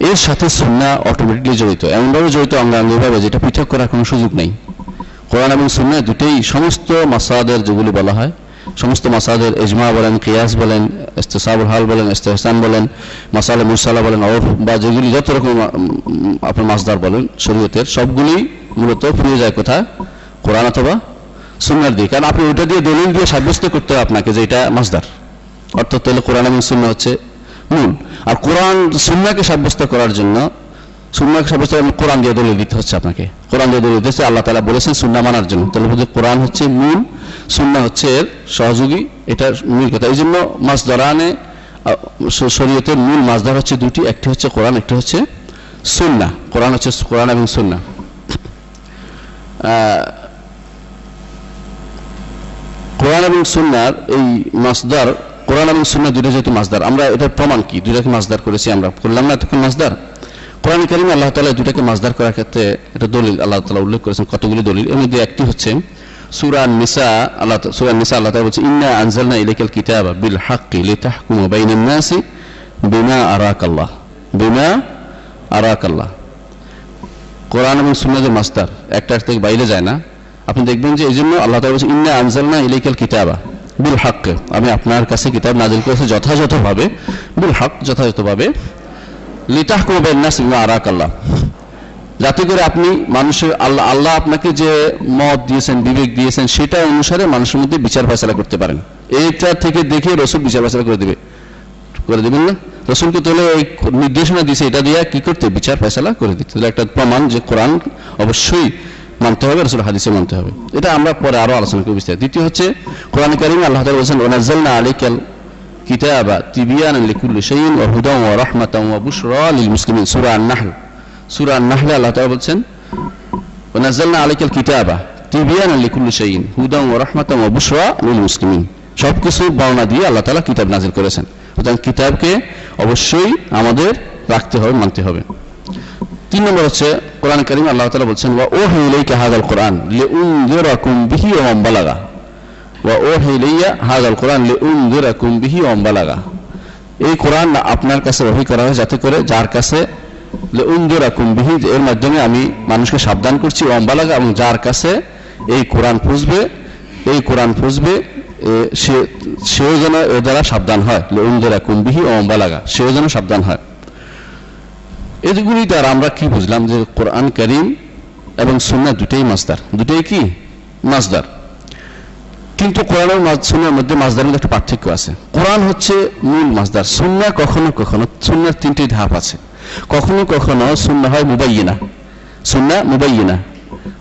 এর সাথে সুন্না অটোমেটিকলি জড়িত। এমনভাবে জড়িত অঙ্গাঙ্গিভাবে যেটা পৃথক করার কোনো সুযোগ নেই। কোরআন এবং সুন্না দুটেই সমস্ত মাসাদের যেগুলি বলা হয়, সমস্ত মাসাদের এজমা বলেন, কিয়াস বলেন, ইস্তেসাবুল হাল বলেন, ইস্তেহসান বলেন, মাসালে মুসালা বলেন অরফ বা যেগুলি যত রকম আপনার মাসদার বলেন, শরীয়তের, সবগুলি মূলত ফিরে যায় কোথায়? কোরআন অথবা সুন্নার দিকে। কারণ আপনি ওইটা দিয়ে দলিল দিয়ে সাব্যস্ত করতে হবে আপনাকে যে এটা মাসদার। অর্থাৎ তাহলে কোরআন এবং সুন্না হচ্ছে মূল আর কোরআন সুন্নাকে সাব্যস্ত করার জন্য সুন্নাকে সাব্যস্ত কোরআন দিয়ে দলিল দিতে হচ্ছে আপনাকে। কোরআন দিয়ে দলিল দিতে আল্লাহ তালা বলেছেন সুন্না মানার জন্য। তাহলে বলছে কোরআন হচ্ছে মূল সুন্না হচ্ছে এর সহযোগী, এটা মূল কথা। এই জন্য মাছ ধরানে শরীয়তের মূল মাছদার হচ্ছে দুটি, একটি হচ্ছে কোরআন, একটি হচ্ছে সুন্না। কোরআন হচ্ছে কোরআন এবং সুন্না। কোরআন এবং সুন্নার এই মাসদার, কোরআন এবং সুন্না দুইটা যেহেতু মাসদার, আমরা এটার প্রমাণ কি? দুইটাকে মাসদার করেছি আমরা। করলাম না এতক্ষণ মাসদার? কোরআন করিম আল্লাহ তালা দুটাকে মাসদার করার ক্ষেত্রে এটা দলিল আল্লাহ তালা উল্লেখ করেছেন, কতগুলি দলিল। এর মধ্যে একটি হচ্ছে সুরা নিসা আল্লাহ সুরা নিসা আল্লাহ তালা বলছে, ইন্না আনজালনা ইলাইকাল কিতাবা বিল হাক্কি লিতাহকুমু বাইনান নাসি বিমা আরাকাল্লাহ। বিমা আরাকাল্লাহ। কোরআন এবং সুন্নাদের মাস্টার একটা থেকে বাইরে যায় না। আপনি দেখবেন যে এই জন্য আল্লাহ তালা বলছে ইন্না আনজালনা ইলাইকাল কিতাবা বিল হক আমি আপনার কাছে কিতাব নাজিল করেছি যথাযথভাবে, বিল হক যথাযথভাবে। লিতাহ করবেন না সিমা আরাক আল্লাহ যাতে করে আপনি মানুষের আল্লাহ আল্লাহ আপনাকে যে মত দিয়েছেন, বিবেক দিয়েছেন, সেটা অনুসারে মানুষের মধ্যে বিচার ফেসলা করতে পারেন। এইটা থেকে দেখে রসুল বিচার ফেসলা করে দেবে। করে দেবেন না? রসুলকে তাহলে ওই নির্দেশনা দিয়েছে, এটা দিয়ে কি করতে? বিচার ফেসলা করে দিতে। একটা প্রমাণ যে কোরআন অবশ্যই মানতে হবে রসুল হাদিসে মানতে হবে। এটা আমরা পরে আরও আলোচনা করি বিস্তারিত। দ্বিতীয় হচ্ছে, কোরআন করিম আল্লাহ বলছেন ওনাজ্জালনা আলিকাল কিতাবা তিবিয়ান আল্লাহ বলছেন কিতাবা তিবিয়ান দিয়ে আল্লাহ কিতাব নাযিল করেছেন। সুতরাং কিতাবকে অবশ্যই আমাদের রাখতে হবে, মানতে হবে। তিন নম্বর হচ্ছে কোরআন করিম আল্লাহ তালা বলছেন, ওয়া ও হেইলাইকা হাদাল কোরআন লিউনযিরাকুম বিহি ওয়া মান বালাগা। ওয়া ও হেইলাইয়া হাদাল কোরআন লিউনযিরাকুম বিহি ওয়া মান বালাগা। এই কোরআন আপনার কাছে ওহী করা হয় যাতে করে যার কাছে এর মাধ্যমে আমি মানুষকে সাবধান করছি, ওয়া মান বালাগা, এবং যার কাছে এই কোরআন পুষবে, এই কোরআন সে, সেও যেন এ দ্বারা সাবধান হয় লিউনযিরাকুম বিহি ওয়া মান বালাগা, সেও যেন সাবধান হয়। এগুলি দ্বারা আমরা কি বুঝলাম যে কোরআন করিম এবং সুন্না দুটোই মাসদার দুটোই কি? মাসদার কিন্তু কোরআন এবং সুন্নার মধ্যে মাসদার মধ্যে একটা পার্থক্য আছে। কোরআন হচ্ছে মূল মাসদার সুন্না কখনো কখনো সুন্নার তিনটি ধাপ আছে। কখনো কখনো সুন্না হয় মুবাইনা সুন্না মুবাইনা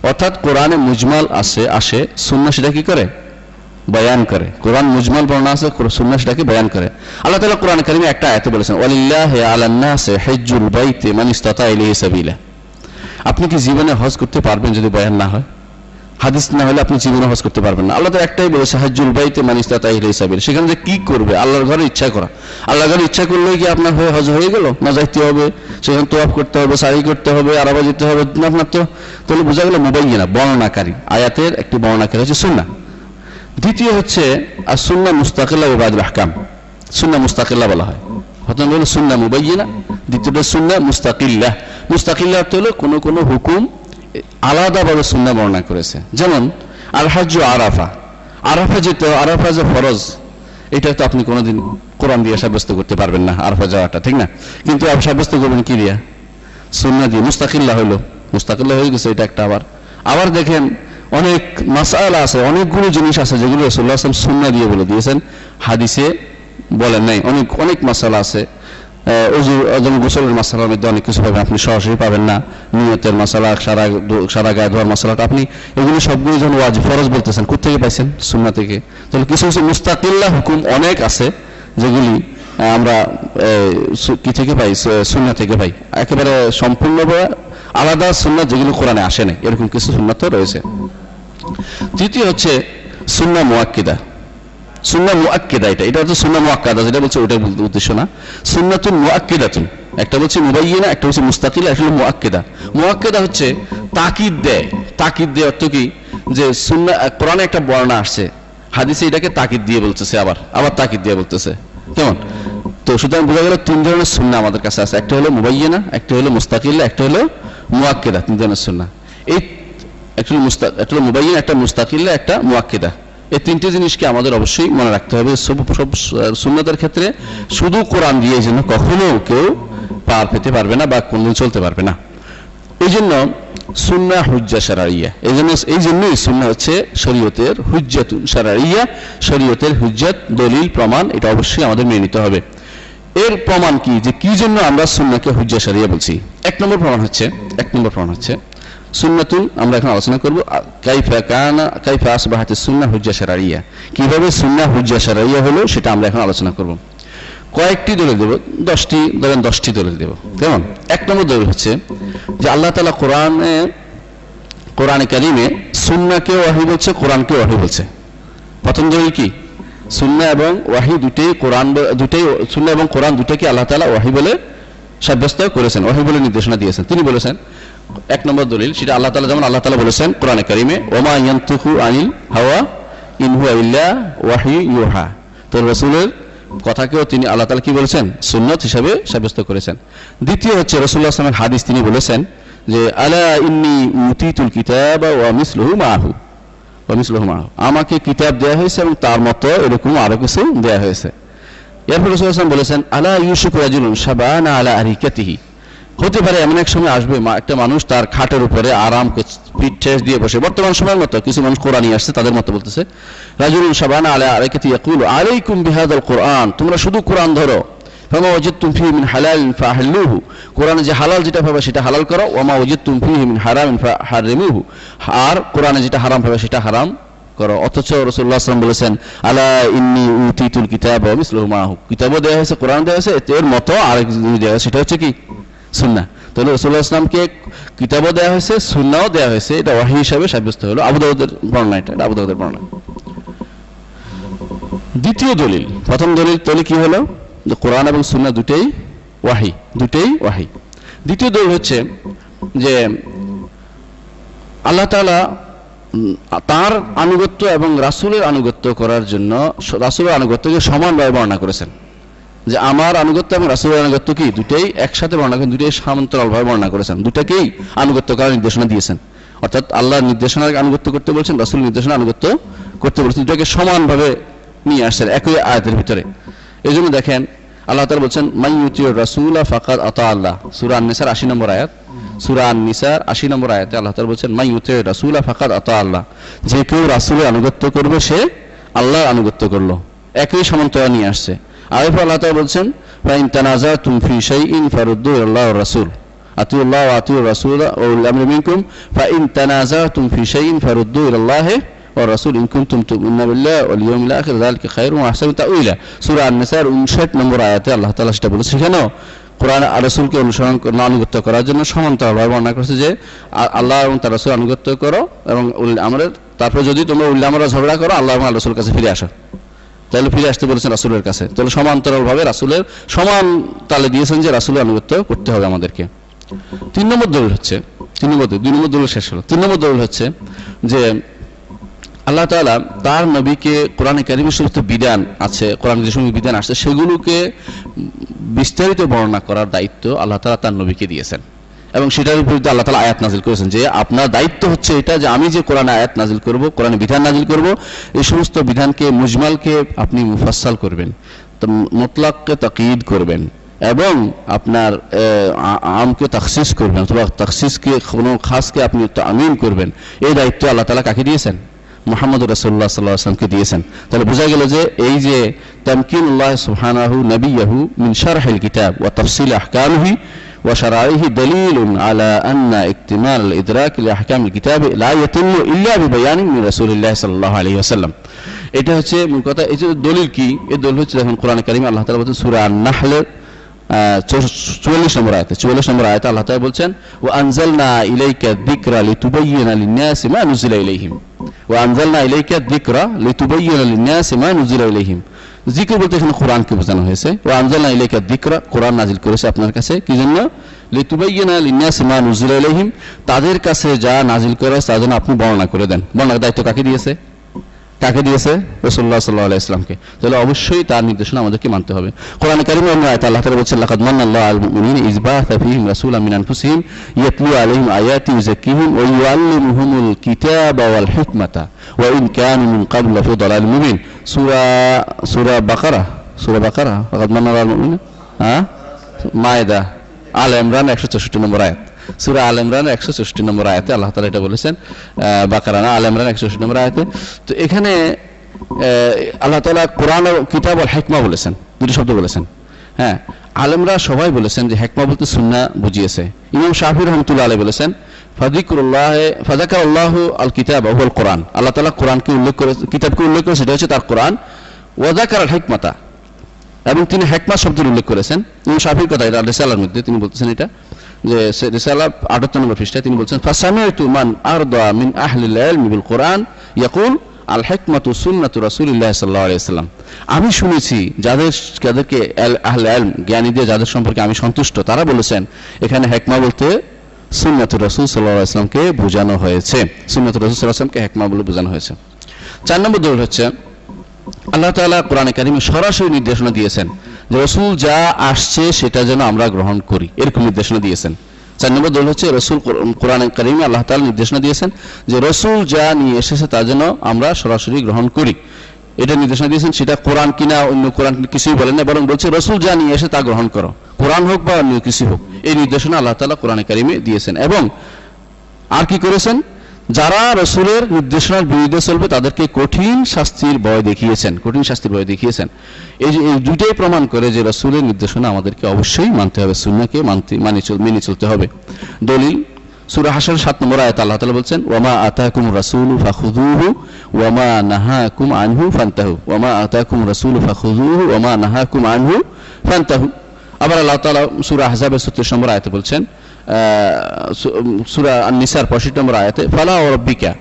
অর্থাৎ কোরআনে মুজমাল আসে আসে। সুন্না সেটা কি করে? বয়ান করে। কোরআন মুজমাল বর্ণনা আছে সুন্নাহ সেটাকে বয়ান করে। আল্লাহ তাআলা কোরআন কারীমে একটা আয়াতে বলেছেন, ওয়ালিল্লাহি আপনি কি জীবনে হজ করতে পারবেন যদি বয়ান না হয়? হাদিস না হলে আপনি জীবনে হজ করতে পারবেন না। আল্লাহ তো একটাই বলেছে, হাজ্জুল বাইতে মান ইসতাতা ইলাইহি সাবিলা। সেখানে যে কি করবে? আল্লাহর ঘরে ইচ্ছা করা। আল্লাহর ঘরে ইচ্ছা করলে কি আপনার হয়ে হজ হয়ে গেল? না যাইতে হবে। সেখানে তোয়াফ করতে হবে, সারি করতে হবে আরাবা যেতে হবে আপনার তো। তাহলে বোঝা গেল মুবাইয়িনা বর্ণনাকারী। আয়াতের একটি বর্ণনাকারী হচ্ছে সুন্নাহ। দ্বিতীয় হচ্ছে আর সুন্না মুস্তাকিল্লা ওবাদুল আহকাম। সুন্না মুস্তাকিল্লা বলা হয়। প্রথম হলো সুন্না মুবাইয়িনা, দ্বিতীয়টা সুন্না মুস্তাকিল্লা। মুস্তাকিল্লা অর্থ হলো কোনো কোনো হুকুম আলাদাভাবে সুন্না বর্ণনা করেছে। যেমন আলহাজ আরাফা। আরাফা যেতে আরাফা যে ফরজ, এটা তো আপনি কোনোদিন কোরআন দিয়ে সাব্যস্ত করতে পারবেন না, আরফা যাওয়াটা, ঠিক না? কিন্তু সাব্যস্ত করবেন কি দিয়া? সুন্না দিয়ে। মুস্তাকিল্লা হলো। মুস্তাকিল্লা হয়ে গেছে এটা একটা আবার। আবার দেখেন অনেক মাসালা আছে, অনেকগুলো জিনিস আছে যেগুলো রসুল্লাহ আসলাম সুন্না দিয়ে বলে দিয়েছেন। হাদিসে বলেন নাই, অনেক অনেক মাসালা আছে। গোসলের মশলার মধ্যে অনেক কিছু পাবেন, আপনি সরাসরি পাবেন না। নিয়তের মশলা সারা সারা গায়ে ধোয়ার মশলাটা আপনি এগুলো সবগুলো যখন ওয়াজ, ফরজ বলতেছেন কোথেকে পাইছেন? সুন্না থেকে। তাহলে কিছু কিছু মুস্তাকিল্লা হুকুম অনেক আছে যেগুলি আমরা কি থেকে পাই? সুন্না থেকে পাই। একেবারে সম্পূর্ণভাবে আলাদা সুন্না যেগুলো কোরআনে আসে না এরকম কিছু সুন্নাত রয়েছে। তৃতীয় হচ্ছে সুন্না মুয়াক্কিদা সুন্না মুআক্কিদা এটা। এটা হচ্ছে সুন্না মুআক্কাদা, যেটা বলছে বলতে উদ্দেশ্য না। সুন্নাতুন মুআক্কিদাতুন। একটা বলছে মুবাইয়িনা, একটা হচ্ছে মুস্তাকিলা হলো মুআক্কিদা। মুআক্কিদা হচ্ছে তাকিদ দেয়। তাকিদ দেয় অর্থ কি? যে সুন্না কোরআনে একটা বর্ণনা আসছে। হাদিসে এটাকে তাকিদ দিয়ে বলতেছে আবার। আবার তাকিদ দিয়ে বলতেছে। কেমন? তো সুতরাং বোঝা গেল তিন ধরনের সুন্না আমাদের কাছে আছে। একটা হলো মুবাইয়িনা, একটা হলো মুস্তাকিল্লা একটা হলো মুআক্কিদা, তিন ধরনের সুন্না এই একটা একটা হলো মুবাইয়িন একটা মুস্তাকিল্লা একটা মুআক্কিদা। এই তিনটে জিনিসকে আমাদের অবশ্যই মনে রাখতে হবে। সব সুন্নতের ক্ষেত্রে শুধু কোরআন দিয়ে যেন কখনো কেউ পার পেতে পারবে না বা কোনদিন চলতে পারবে না। এই জন্য সুন্না হুজ্জা সারাইয়া এই জন্য এই জন্যই সুন্না হচ্ছে শরীয়তের হুজ্জাত সারাইয়া শরীয়তের হুজ্জাত দলিল, প্রমাণ, এটা অবশ্যই আমাদের মেনে নিতে হবে। এর প্রমাণ কি? যে কি জন্য আমরা সুন্নাকে হুজ্জা সারিয়া বলছি? এক নম্বর প্রমাণ হচ্ছে, এক নম্বর প্রমাণ হচ্ছে সুন্নাতুন আমরা এখন আলোচনা করব কাইফা কানা, কাইফা সুন্না হুজ্জা সারাইয়া কীভাবে সুন্না হুজ্জা সারাইয়া হলো, সেটা আমরা এখন আলোচনা করব। কয়েকটি দলিল দেব, দশটি, ধরেন দশটি দলিল দেব। কেমন? এক নম্বর দলিল হচ্ছে যে আল্লাহ তালা কোরআনে কোরআনে কারিমে সুন্নাকে ওয়াহি বলছে, কোরআনকে ওয়াহি বলছে। প্রথম দলিল কি? সুন্না এবং ওয়াহি দুটেই কোরআন দুটেই সুন্না এবং কোরআন দুটোকে আল্লাহ তালা ওয়াহি বলে সাব্যস্ত করেছেন, ওয়াহি বলে নির্দেশনা দিয়েছেন। তিনি বলেছেন এক নম্বর দলিল, সেটা আল্লাহ তালা যেমন আল্লাহ তালা বলেছেন কোরআনে কারিমে, ওমা ইয়ান্তুহু আনিল হাওয়া ইনহু ইল্লা ওয়াহি ইউহা। তো রসুলের কথাকেও তিনি আল্লাহ তালা কি বলেছেন? সুন্নত হিসাবে সাব্যস্ত করেছেন। দ্বিতীয় হচ্ছে রসুল্লাহ আসলামের হাদিস তিনি বলেছেন যে, আলা ইন্নি মুতিতুল কিতাব ওয়া মিসলুহু মাহু ওয়া মাহু আমাকে কিতাব দেয়া হয়েছে এবং তার মতো এরকম আরও কিছু দেয়া হয়েছে। এরপর রসুল আসলাম বলেছেন, আলা ইউসুফ রাজুলুন সাবানা আলা আরিকাতিহি? হতে পারে এমন এক সময় আসবে একটা মানুষ তার খাটের উপরে আরাম দিয়ে বসে। বর্তমান সময়ের মতো কিছু মানুষ কোরআনই আসছে, তাদের মতো বলতেছে, রাজুলুন সাবানা আলা আলাইকুম বিহাদাল কোরআন, তোমরা শুধু কোরআন ধরো। কোরআনে যেটা সেটা হালাল করো ওমা ফাহারিমুহু আর কোরআনে যেটা হারাম সেটা হারাম করো। বলেছেন, আলা দেওয়া হয়েছে কোরআন দেওয়া হয়েছে, এর মতো আরেক হয়েছে, সেটা হচ্ছে কি? সুন্না তাহলে রসুল্লাহ কিতাবও দেওয়া হয়েছে সুন্নাও দেওয়া হয়েছে। এটা ওয়াহি হিসাবে সাব্যস্ত হলো। আবু দাউদের বর্ণনা এটা এটা আবু দাউদের বর্ণনা। দ্বিতীয় দলিল প্রথম দলিল তাহলে কি হলো? যে কোরআন এবং সুন্না দুটেই ওয়াহি দুটেই ওয়াহি। দ্বিতীয় দলিল হচ্ছে যে আল্লাহ উম, তার আনুগত্য এবং রাসুলের আনুগত্য করার জন্য রাসূলের আনুগত্যকে সমানভাবে বর্ণনা করেছেন। যে আমার আনুগত্য এবং রাসূলের আনুগত্য কি? দুটেই একসাথে বর্ণনা করেন দুটেই সমান্তরালভাবে বর্ণনা করেছেন দুটাকেই আনুগত্য করার নির্দেশনা দিয়েছেন। অর্থাৎ আল্লাহর নির্দেশনার আনুগত্য করতে বলছেন, রাসূল নির্দেশনা আনুগত্য করতে বলছেন দুটাকে সমানভাবে নিয়ে আসছেন, একই আয়াতের ভিতরে। এই জন্য দেখেন, আল্লাহ তাআলা বলছেন মাই ইউতিউর রাসূলা ফাকাদ আতা আল্লাহ। সূরা আন-নিসার 80 নম্বর আয়াত। সুরা আন-নিসার 80 নম্বর আয়াতে আল্লাহ তাআলা বলছেন মাই ইউতিউর রাসূলা ফাকাদ আতা আল্লাহ। যে কেউ রাসূলের আনুগত্য করবে, সে আল্লাহর আনুগত্য করল। একই সমান্তরা নিয়ে আসছে। আরেফ আল্লাহ বলছেন, ফাইন তানাজাতুম ফি শাইইন ফারুদ্দু ইলাল্লাহি ওয়া রাসূল। আতিউল্লাহ ওয়া আতিউর রাসূল মিনকুম, ফাইন তানাজাতুম ফি শাইইন ফারুদ্দু ইলাল্লাহি ওয়া রাসূল ইন কুনতুম তু'মিনুনা বিল্লাহি ওয়াল ইয়াউমিল আখির। যালিকা খায়রুন ওয়া আহসানু তাউইলা সূরা আন-নিসার 59 নম্বর আয়াতে আল্লাহ তাআলা সেটা বলেছে সেখানেও কোরআন রাসূলকে অনুসরণ আনুগত্য করার জন্য সমান্তরালভাবে বর্ণনা করেছে যে আল্লাহ এবং তার রাসূল আনুগত্য করো এবং আমরা তারপরে যদি তোমরা উল্লাহ আমরা ঝগড়া করো, আল্লাহ এবং আল্লাহ কাছে ফিরে আসো। তাহলে ফিরে আসতে বলেছেন রাসূলের কাছে। তাহলে সমান্তরাল ভাবে রাসূলের সমান তালে দিয়েছেন যে রাসূলের আনুগত্য করতে হবে আমাদেরকে। তিন নম্বর দলিল হচ্ছে, তিন নম্বর দুই নম্বর দলিল শেষ হলো। তিন নম্বর দলিল হচ্ছে যে আল্লাহ তাআলা তার নবীকে কোরআন কারিমের সমস্ত বিধান আছে, কোরআন যে সমস্ত বিধান আছে সেগুলোকে বিস্তারিত বর্ণনা করার দায়িত্ব আল্লাহ তালা তার নবীকে দিয়েছেন। এবং সেটার বিরুদ্ধে আল্লাহ তাআলা আয়াত নাজিল করেছেন যে আপনার দায়িত্ব হচ্ছে এটা যে আমি যে কোরআনে আয়াত নাজিল করব, কোরআনে বিধান নাজিল করব, এই সমস্ত বিধানকে, মুজমালকে আপনি মুফাসসাল করবেন, তো মুতলাককে তাকিদ করবেন এবং আপনার আমকে তাখসিস করবেন অথবা তাখসিসকে কোনো খাসকে আপনি আমিন করবেন, এই দায়িত্ব আল্লাহ তাআলা কাকে দিয়েছেন? মোহাম্মদ রাসুল্লাহ সাল্লাহ আসলামকে দিয়েছেন। তাহলে বোঝা গেল যে এই যে তামকিনুল্লাহ নবী নবিয়াহু মিন হেল কিতাব ওয়া তাফসিল আহকামিহি وشرائعه دليل على أن اكتمال الإدراك لأحكام الكتاب لا يتم إلا ببيان من رسول الله صلى الله عليه وسلم এটা হচ্ছে মূল কথা এই যে দলিল কি এই দলিল হচ্ছে যখন কোরআন কারিমে আল্লাহ তাআলা বলছেন সূরা আন-নাহলের চুয়াল্লিশ নম্বর আয়তে চুয়াল্লিশ নম্বর আয়তে আল্লাহ তাআলা বলছেন ও আনজালনা ইলাইকা যিকরা লিতুবাইয়িনা লিন-নাসি মা নুজিলা ইলাইহিম ও আনজালনা ইলাইকা যিকরা লিতুবাইয়িনা লিন-নাসি মা নুজিলা ইলাইহিম জিকির বলতে এখানে কোরআনকে বোঝানো হয়েছে। ও আনজাল ইলাইকা যিকরা, কোরআন নাজিল করেছে আপনার কাছে। কি জন্য? লিতুবাইয়িনা লিন-নাসি মা নুজিলা তাদের কাছে যা নাজিল করা তার জন্য আপনি বর্ণনা করে দেন। বর্ণনার দায়িত্ব কাকে দিয়েছে? কাকে দিয়েছে? রসুল্লাহ সাল্লাহ আলাইসলামকে তাহলে অবশ্যই তার নির্দেশনা আমাদেরকে মানতে হবে। কোরআন কারিমে আমরা আয়াত আল্লাহ তাআলা বলছেন, লাকাদ মান্নাল্লাহু আলাল মুমিনিনা ইয বাআসা ফীহিম রাসূলাম মিন আনফুসিহিম ইয়াতলু আলাইহিম আয়াতি ইউযাক্কিহিম ওয়া ইউআল্লিমুহুমুল কিতাবা ওয়াল হিকমাতা ওয়া ইন কানু মিন ক্বাবলু লাফি দালালিন মুবিন সূরা সূরা বাকারা সূরা বাকারা, লাকাদ মান্নাল্লাহু আলাল মুমিনিনা হ্যাঁ? মায়দা, আল ইমরান 164 নম্বর আয়াত। সুরা আল ইমরান একশো চৌষট্টি নম্বর আয়াতে আল্লাহ তালা এটা বলেছেন বাকারানা আল ইমরান একশো নম্বর আয়াতে। তো এখানে আল্লাহ তালা কোরআন কিতাব আর হেকমা বলেছেন, দুটি শব্দ বলেছেন। হ্যাঁ আলেমরা সবাই বলেছেন যে হেকমা বলতে সুন্না বুঝিয়েছে। ইমাম শাহির রহমতুল্লাহ আলী বলেছেন ফাদিকুল্লাহ আল্লাহ আল কিতাব কোরআন। আল্লাহ তালা কোরআনকে উল্লেখ করে, কিতাবকে উল্লেখ করে সেটা হচ্ছে তার কোরআন। ওয়াদাকার আল হেকমাতা। এবং তিনি হেকমা শব্দের উল্লেখ করেছেন। ইমাম শাহির কথা, এটা রেসালার মধ্যে তিনি বলতেছেন এটা। যে 78 নম্বর তিনি বলছেন মান আহলিল কোরআন ইয়াকুল আল আমি শুনেছি যাদের, যাদেরকে আহলে ইলম জ্ঞানীদের যাদের সম্পর্কে আমি সন্তুষ্ট, তারা বলেছেন, এখানে হিকমা বলতে সুন্নাতুর রাসূল সাল্লাল্লাহু আলাইহি বোঝানো হয়েছে। সুন্নাতুর রাসূল সাল্লামকে হিকমা বলে বোঝানো হয়েছে। চার নম্বর দলিল হচ্ছে, আল্লাহ তাআলা কোরআনে কারিমে সরাসরি নির্দেশনা দিয়েছেন রসুল যা আসছে সেটা যেন আমরা গ্রহণ করি। এরকম নির্দেশনা দিয়েছেন। চার নম্বর দল হচ্ছে রসুল কোরআন কারিমে আল্লাহ তাআলা নির্দেশনা দিয়েছেন যে রসুল যা নিয়ে এসেছে তা যেন আমরা সরাসরি গ্রহণ করি। এটা নির্দেশনা দিয়েছেন, সেটা কোরআন কিনা অন্য কোরআন কিছুই বলেন না, বরং বলছে রসুল যা নিয়ে এসে তা গ্রহণ করো। কোরআন হোক বা অন্য কিছু হোক, এই নির্দেশনা আল্লাহ তালা কোরআনে কারিমে দিয়েছেন। এবং আর কি করেছেন? যারা রসুলের নির্দেশনার বিরুদ্ধে চলবে, তাদেরকে কঠিন শাস্তির ভয় দেখিয়েছেন, কঠিন শাস্তির ভয় দেখিয়েছেন। এই যে, এই দুইটাই প্রমাণ করে যে রসুলের নির্দেশনা আমাদেরকে অবশ্যই মানতে হবে সুন্নাকে মানতে মানে মেনে চলতে হবে। দলিল, সুরা সাত নম্বর আয়াত আল্লাহ তাআলা বলছেন, ওয়ামা আতাকুম রাসূলু ফাখুযুহু, ওয়ামা নাহাকুম আনহু ফান্তাহু, ওয়ামা আতাকুম রাসূলু ফাখুযুহু, ওয়ামা নাহাকুম আনহু ফান্তাহু। আবার আল্লাহ তাআলা সূরা আহজাবের 36 নম্বর আয়াতে বলছেন সূরা আন-নিসার 65 নম্বর আয়াতে, ফালা রাব্বিকা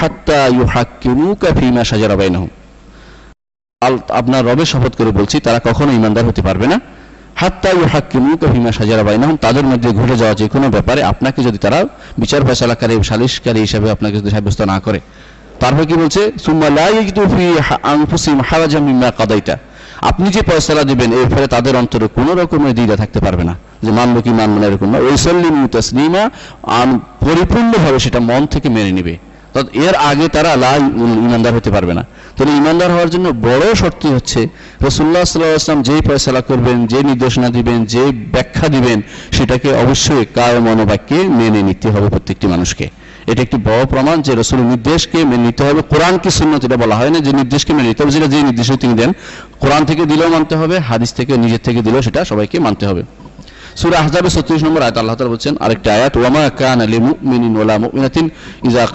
হাত্তা ইউহাক্কিমুকা ফীমা আপনার রবে শপথ করে বলছি, তারা কখনো ইমানদার হতে পারবে না। হাত্তা ইউহাক্কিমুকা ফীমা শাজারা বাইনাহুম, তাদের মধ্যে ঘটে যাওয়া যে কোনো ব্যাপারে আপনাকে যদি তারা বিচার ফয়সালাকারী সালিশকারী হিসেবে আপনাকে যদি সাব্যস্ত না করে। তারপর কি বলছে? সুম্মা মিম্মা আপনি যে ফয়সালা দিবেন, এর ফলে তাদের অন্তরে কোন রকমের দ্বিধা থাকতে পারবে না। যে মানবো কি মানবো না এরকম না। ওই সল্লিম তাসলিমা পরিপূর্ণভাবে সেটা মন থেকে মেনে নেবে। এর আগে তারা লা ইমানদার হতে পারবে না। তাহলে ইমানদার হওয়ার জন্য বড় শর্ত হচ্ছে রসুল্লাহ সাল্লাহ আসলাম যেই ফয়সালা করবেন যে নির্দেশনা দিবেন যে ব্যাখ্যা দিবেন, সেটাকে অবশ্যই কায় মনোবাক্যে মেনে নিতে হবে প্রত্যেকটি মানুষকে। এটা একটি বড় প্রমাণ যে রসুল নির্দেশকে মেনে নিতে হবে। কোরআনকে শূন্য যেটা বলা হয় না যে নির্দেশকে মেনে নিতে হবে। যেটা যে নির্দেশ তিনি দেন, কোরআন থেকে দিলেও মানতে হবে, হাদিস থেকে নিজের থেকে দিলেও সেটা সবাইকে মানতে হবে। সূরা আহজাবে 36 নম্বর আল্লাহ তাআলা বলছেন, আরেকটা আয়াত ওয়ামা কানা মুমিনিন ওয়ালা মুমিনাতিন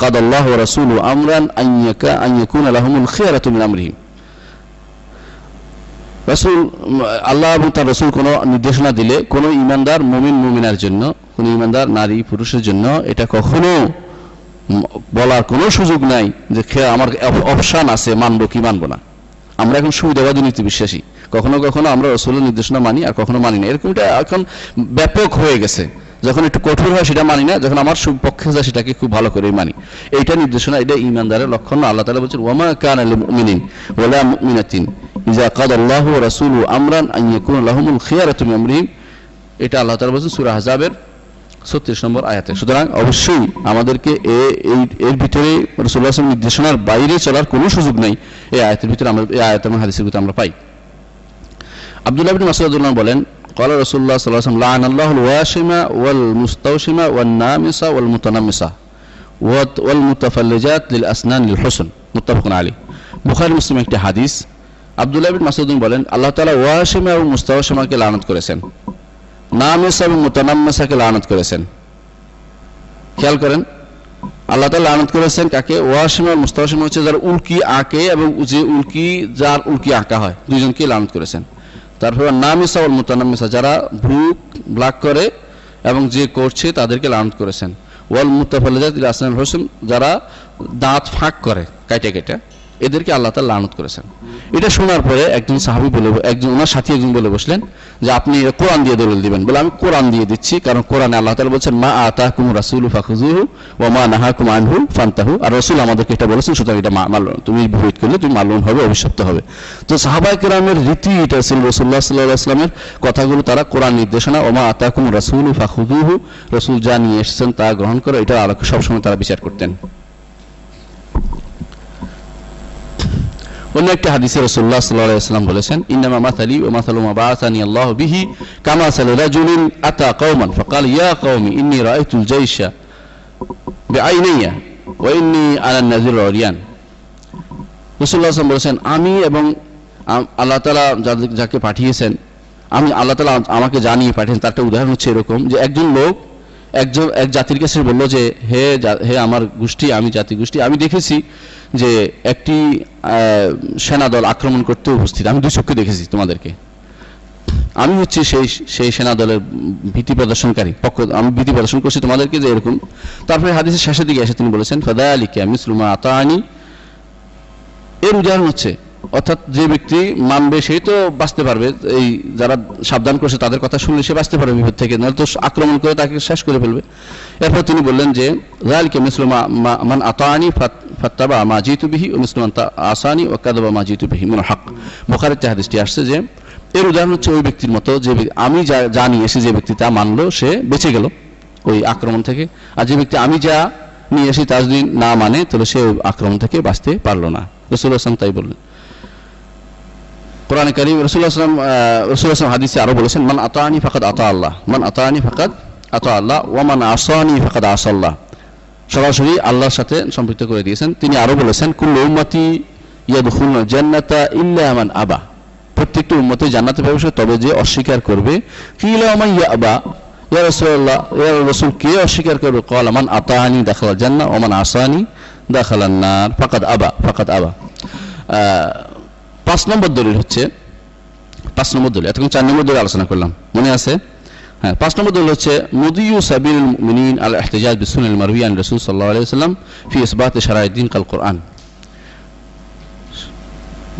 কাদাল্লাহু ওয়া রাসূলুহু আমরান আন ইয়াকা, আন ইয়াকুনা খিয়ারাতু মিন আমরিহিম. আল্লাহ এবং তার নির্দেশনা দিলে কোনো ঈমানদার মুমিন, মুমিনার জন্য, কোনো ঈমানদার নারী পুরুষের জন্য এটা কখনো বলার কোনো সুযোগ নাই যে আমার অপশান আছে, মানবো কি মানবো না? আমরা এখন সুবিধাবাদী নীতি বিশ্বাসী কখনো কখনো আমরা রসুলের নির্দেশনা মানি আর কখনো মানি না। এরকম এখন ব্যাপক হয়ে গেছে। যখন একটু কঠোর হয় সেটা মানি না, যখন আমার পক্ষে যায় সেটাকে খুব ভালো করে মানি। এইটা নির্দেশনা, এটা ইমানদারের লক্ষণ। আল্লাহ তালা বলছেন ওয়ামা কান আলী মুমিনিন ওয়ালা মুমিনাতিন ইজা কাদ আল্লাহ রাসূলু আমরান আন ইয়াকুনা লাহুমুল খিয়ারাতু মিন আমরিহিম। এটা আল্লাহ তাআলা বলছেন সূরা আহজাবের ছত্রিশ নম্বর আয়াতে। সুতরাং অবশ্যই আমাদেরকে এই, এর ভিতরে রসুল্লাহ নির্দেশনার বাইরে চলার কোনো সুযোগ নেই। এই আয়াতের ভিতরে আমরা, এই আয়াত এবং হাদিসের ভিতরে আমরা পাই। আবদুল্লাহ বিন মাসুদুল্লাহ বলেন কলা রসুল্লাহ সাল্লাহ লান আল্লাহ ওয়াসিমা ওয়াল মুস্তাউসিমা ওয়াল নামিসা ওয়াল মুতানামিসা ওয়াত ওয়াল মুতাফাল্লিজাত লিল আসনান লিল হোসেন। মুতাফকুন আলী বুখারি মুসলিম একটি হাদিস। আবদুল্লাহ বিন মাসুদ্দিন বলেন, আল্লাহ তালা ওয়াসিমা এবং মুস্তাউসিমাকে লানত করেছেন। নামিসা এবং মুতানামিসাকে লানত করেছেন। খেয়াল করেন, আল্লাহ তালা আনত করেছেন কাকে? ওয়াসিমা মুস্তাসিমা হচ্ছে যার উল্কি আঁকে এবং যে উল্কি, যার উল্কি আঁকা হয়। দুইজনকে লানত করেছেন। তারপর নামিসা ওয়াল মুতানাম্মিসা, যারা ভ্রু ব্লাক করে এবং যে করছে তাদেরকে লানত করেছেন। ওয়াল মুতাফাল্লিজাত ইলা আসনান হোসেন, যারা দাঁত ফাঁক করে, কাইটা কাইটা। এদেরকে আল্লাহ তাআলা লানত করেছেন। এটা শোনার পরে একজন সাহাবী বলে, একজন ওনার সাথী একজন বলে বসলেন যে, আপনি কোরআন দিয়ে দলিল দিবেন। বলে, আমি কোরআন দিয়ে দিচ্ছি, কারণ কোরআনে আল্লাহ তাআলা বলছেন, মা আতাকুম রাসূলু ফাখুযুহু ওয়া মা নাহাকুম আনহু ফান্তাহু। আর রাসূল আমাদেরকে এটা বলেছেন, সুতরাং এটা মাল, তুমি বিপরীত করলে, তুমি মালুম হবে, অভিশপ্ত হবে। তো সাহাবাই কেরামের রীতি এটা ছিল, রাসূলুল্লাহ সাল্লাল্লাহু আলাইহি ওয়াসাল্লামের কথাগুলো তারা কোরআন নির্দেশনা ওয়া মা আতাকুম রাসূলু ফাখুযুহু। রসুল যা নিয়ে এসেছেন তা গ্রহণ করে, এটা সবসময় তারা বিচার করতেন। অন্য একটি হাদিসে আলাইহি ওয়াসাল্লাম বলেছেন, ইন্নামা মাসালি ওয়া মাসালু মা বাআসানি আল্লাহু বিহি কামা সাল রাজুলিন আতা কওমান ফাকাল, ইয়া কওমি, ইন্নী রাআইতুল জাইশা বিআইনিয়া ওয়া ইন্নী আলা নাযির উরিয়ান রাসূলুল্লাহ সাল্লাল্লাহু বলেছেন, আমি এবং আল্লাহ তাআলা যাকে পাঠিয়েছেন, আমি আল্লাহ তাআলা আমাকে জানিয়ে পাঠিয়েছেন তার একটা উদাহরণ হচ্ছে এরকম যে একজন লোক একজন, এক জাতির কাছে বলল যে, হে হে আমার গোষ্ঠী, আমি জাতি গোষ্ঠী। আমি দেখেছি যে একটি সেনা দল আক্রমণ করতে উপস্থিত। আমি দুই চক্ষে দেখেছি তোমাদেরকে। আমি হচ্ছে সেই সেই সেনা দলের ভীতি প্রদর্শনকারী। পক্ষ, আমি ভীতি প্রদর্শন করছি তোমাদেরকে যে এরকম। তারপরে হাদিসের শেষের দিকে এসে তিনি বলেছেন ফাদা আলিকা মিসলুমা আতানি এর উদাহরণ হচ্ছে অর্থাৎ যে ব্যক্তি মানবে সেই তো বাঁচতে পারবে। এই যারা সাবধান করছে তাদের কথা শুনলে সে বাঁচতে পারবে বিপদ থেকে, নাহলে তো আক্রমণ করে তাকে শেষ করে ফেলবে। এরপর তিনি বললেন যে রালিকে মিসলুমা মান আতানি ফাত্তাবা মা জিতু বিহি ও মিসলুমান তা আসানি ও কাদাবা মা জিতু বিহি মিন হক বুখারীতে হাদিসটি আসছে যে, এর উদাহরণ হচ্ছে ওই ব্যক্তির মতো যে আমি যা জানি, এসে যে ব্যক্তি তা মানলো, সে বেঁচে গেল ওই আক্রমণ থেকে। আর যে ব্যক্তি আমি যা নিয়ে এসে তা যদি না মানে তাহলে সে আক্রমণ থেকে বাঁচতে পারল না। রসুল হাসান তাই বললেন। কোরআন করিম রসুল্লাহ আসলাম রসুল আসলাম হাদিসে আরও বলেছেন, মান আতানি ফাকাদ আতা আল্লাহ, মান আতানি ফাকাদ আতা আল্লাহ, ওয়া মান আসানি ফাকাদ আসাল্লাহ সরাসরি আল্লাহর সাথে সম্পৃক্ত করে দিয়েছেন। তিনি আরও বলেছেন, কুল্লু উম্মতি ইয়াদখুল জান্নাতা ইল্লা মান আবা। প্রত্যেকটি উম্মতে জান্নাতে প্রবেশ তবে যে অস্বীকার করবে, কিলা মান ইয়াবা? ইয়া রাসূলুল্লাহ, ইয়া রাসূল, কে অস্বীকার করবে? ক্বালা, মান আতানি দাখাল জান্নাহ, ওয়া মান আসানি দাখালান নার। ফাকাদ আবা ফাকাদ আবা। পাঁচ নম্বর দলিল হচ্ছে, পাঁচ নম্বর দলিল, এতক্ষণ চার নম্বর দলিল আলোচনা করলাম, মনে আছে? হ্যাঁ পাঁচ নম্বর দলিল হচ্ছে, মুদিউ সাবিল মুমিনিন আল বিসুনাল মারউইয়ান রাসূল সাল্লাল্লাহু আলাইহি ওয়াসাল্লাম ফি ইসবাত শারাঈদ্দিন কাল কোরআন।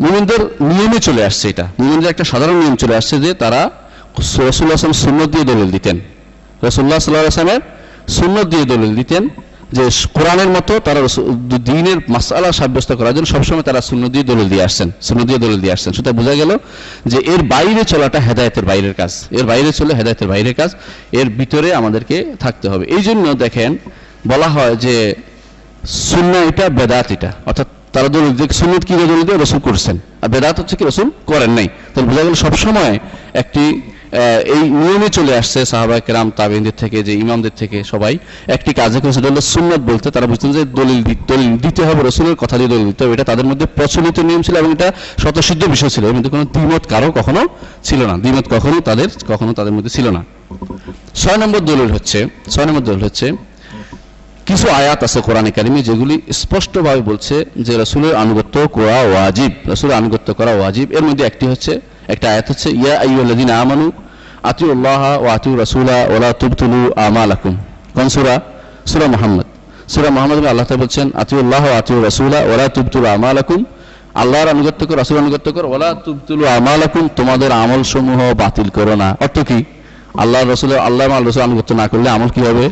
মুমিনদের নিয়মে চলে আসছে এটা। মুমিনদের একটা সাধারণ নিয়ম চলে আসছে যে তারা রাসূলুল্লাহ সাল্লাল্লাহু আলাইহি ওয়াসাল্লাম সুন্নাত দিয়ে দলিল দিতেন। রাসূলুল্লাহ সাল্লাল্লাহু আলাইহি ওয়াসাল্লামের সুন্নাত দিয়ে দলিল দিতেন। যে কোরআনের মতো তারা দিনের মাসালা সাব্যস্ত করার জন্য সবসময় তারা শূন্য দিয়ে দলিল দিয়ে আসছেন শূন্য দিয়ে দলিল দিয়ে আসছেন। সেটা বোঝা গেল যে এর বাইরে চলাটা হেদায়তের বাইরের কাজ। এর বাইরে চলে হেদায়তের বাইরের কাজ। এর ভিতরে আমাদেরকে থাকতে হবে। এই জন্য দেখেন বলা হয় যে শূন্য এটা, বেদাত এটা। অর্থাৎ তারা দলিল দিয়ে সুন্নত কি দলিল দিয়ে রসুল করছেন? আর বেদাত হচ্ছে কি রসুল করেন নাই। তাহলে বোঝা গেল সবসময় একটি এই নিয়মে চলে আসছে সাহাবা কেরাম তাবিনদের থেকে, যে ইমামদের থেকে সবাই। একটি কাজে করেছে দলিল সুন্নত বলতে, তারা বুঝতেন যে দলিল দলিল দিতে হবে, রসুলের কথা দিয়ে দলিল দিতে হবে। এটা তাদের মধ্যে প্রচলিত নিয়ম ছিল এবং এটা স্বতঃসিদ্ধ বিষয় ছিল। কিন্তু কোনো দ্বিমত কারও কখনো ছিল না। দ্বিমত কখনো তাদের কখনো তাদের মধ্যে ছিল না। ছয় নম্বর দলিল হচ্ছে, ছয় নম্বর দলিল হচ্ছে, কিছু আয়াত আছে কোরআনে একাডেমি যেগুলি স্পষ্টভাবে বলছে যে রসুলের আনুগত্য করা ওয়াজিব, রসুলের আনুগত্য করা ওয়াজিব। এর মধ্যে একটি হচ্ছে একটা আয়াত হচ্ছে, ইয়া আইয়ুল্লাযিনা আমানু আতিউল্লাহ ওয়া আতিউ রাসূলা ওয়া তুবতুলু আমালাকুম। কোন সূরা? সূরা মুহাম্মদ। সূরা মুহাম্মদ আল্লাহ তাআলা বলছেন, আতিউল্লাহ ওয়া আতিউ রাসূলা ওয়া তুবতুলু আমালাকুম। আল্লাহর আনুগত্য করো, রাসূলের আনুগত্য করো, ওয়া তুবতুলু আমালাকুম, তোমাদের আমল সমূহ বাতিল করো না। অর্থ কি? আল্লাহ রসুলের আল্লাহ আল্লাহ রসুল আনুগত্য না করলে আমল কি হবে?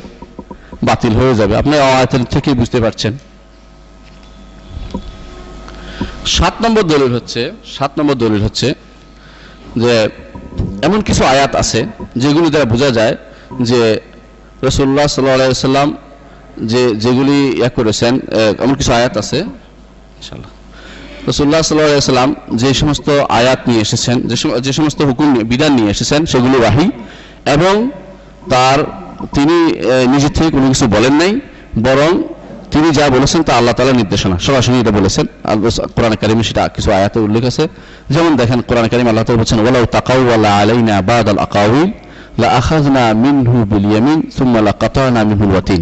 বাতিল হয়ে যাবে। আপনি আয়াতের থেকে বুঝতে পারছেন। সাত নম্বর দলিল হচ্ছে, সাত নম্বর দলিল হচ্ছে যে এমন কিছু আয়াত আছে যেগুলি দ্বারা বোঝা যায় যে রসুল্লাহ সাল্লাম যে যেগুলি ইয়া করেছেন এমন কিছু আয়াত আছে? রসুল্লাহ সাল্লাম যে সমস্ত আয়াত নিয়ে এসেছেন যে সমস্ত হুকুম বিধান নিয়ে এসেছেন সেগুলি ওয়াহি এবং তার তিনি আহ, নিজে থেকে কোনো কিছু বলেন নাই বরং তিনি যা বলেছেন তা আল্লাহ তাআলার নির্দেশনা। সরাসরি এটা বলেছেন। কোরআন কারিমে সেটা কিছু আয়াতে উল্লেখ আছে। যেমন দেখেন, কোরআন কারিম আল্লাহ তাআলা বলছেন তাকাওয়ালা আলাইনা বাদাল আকাউইল লা আখাযনা মিনহু মিনহুল ওয়াতিন।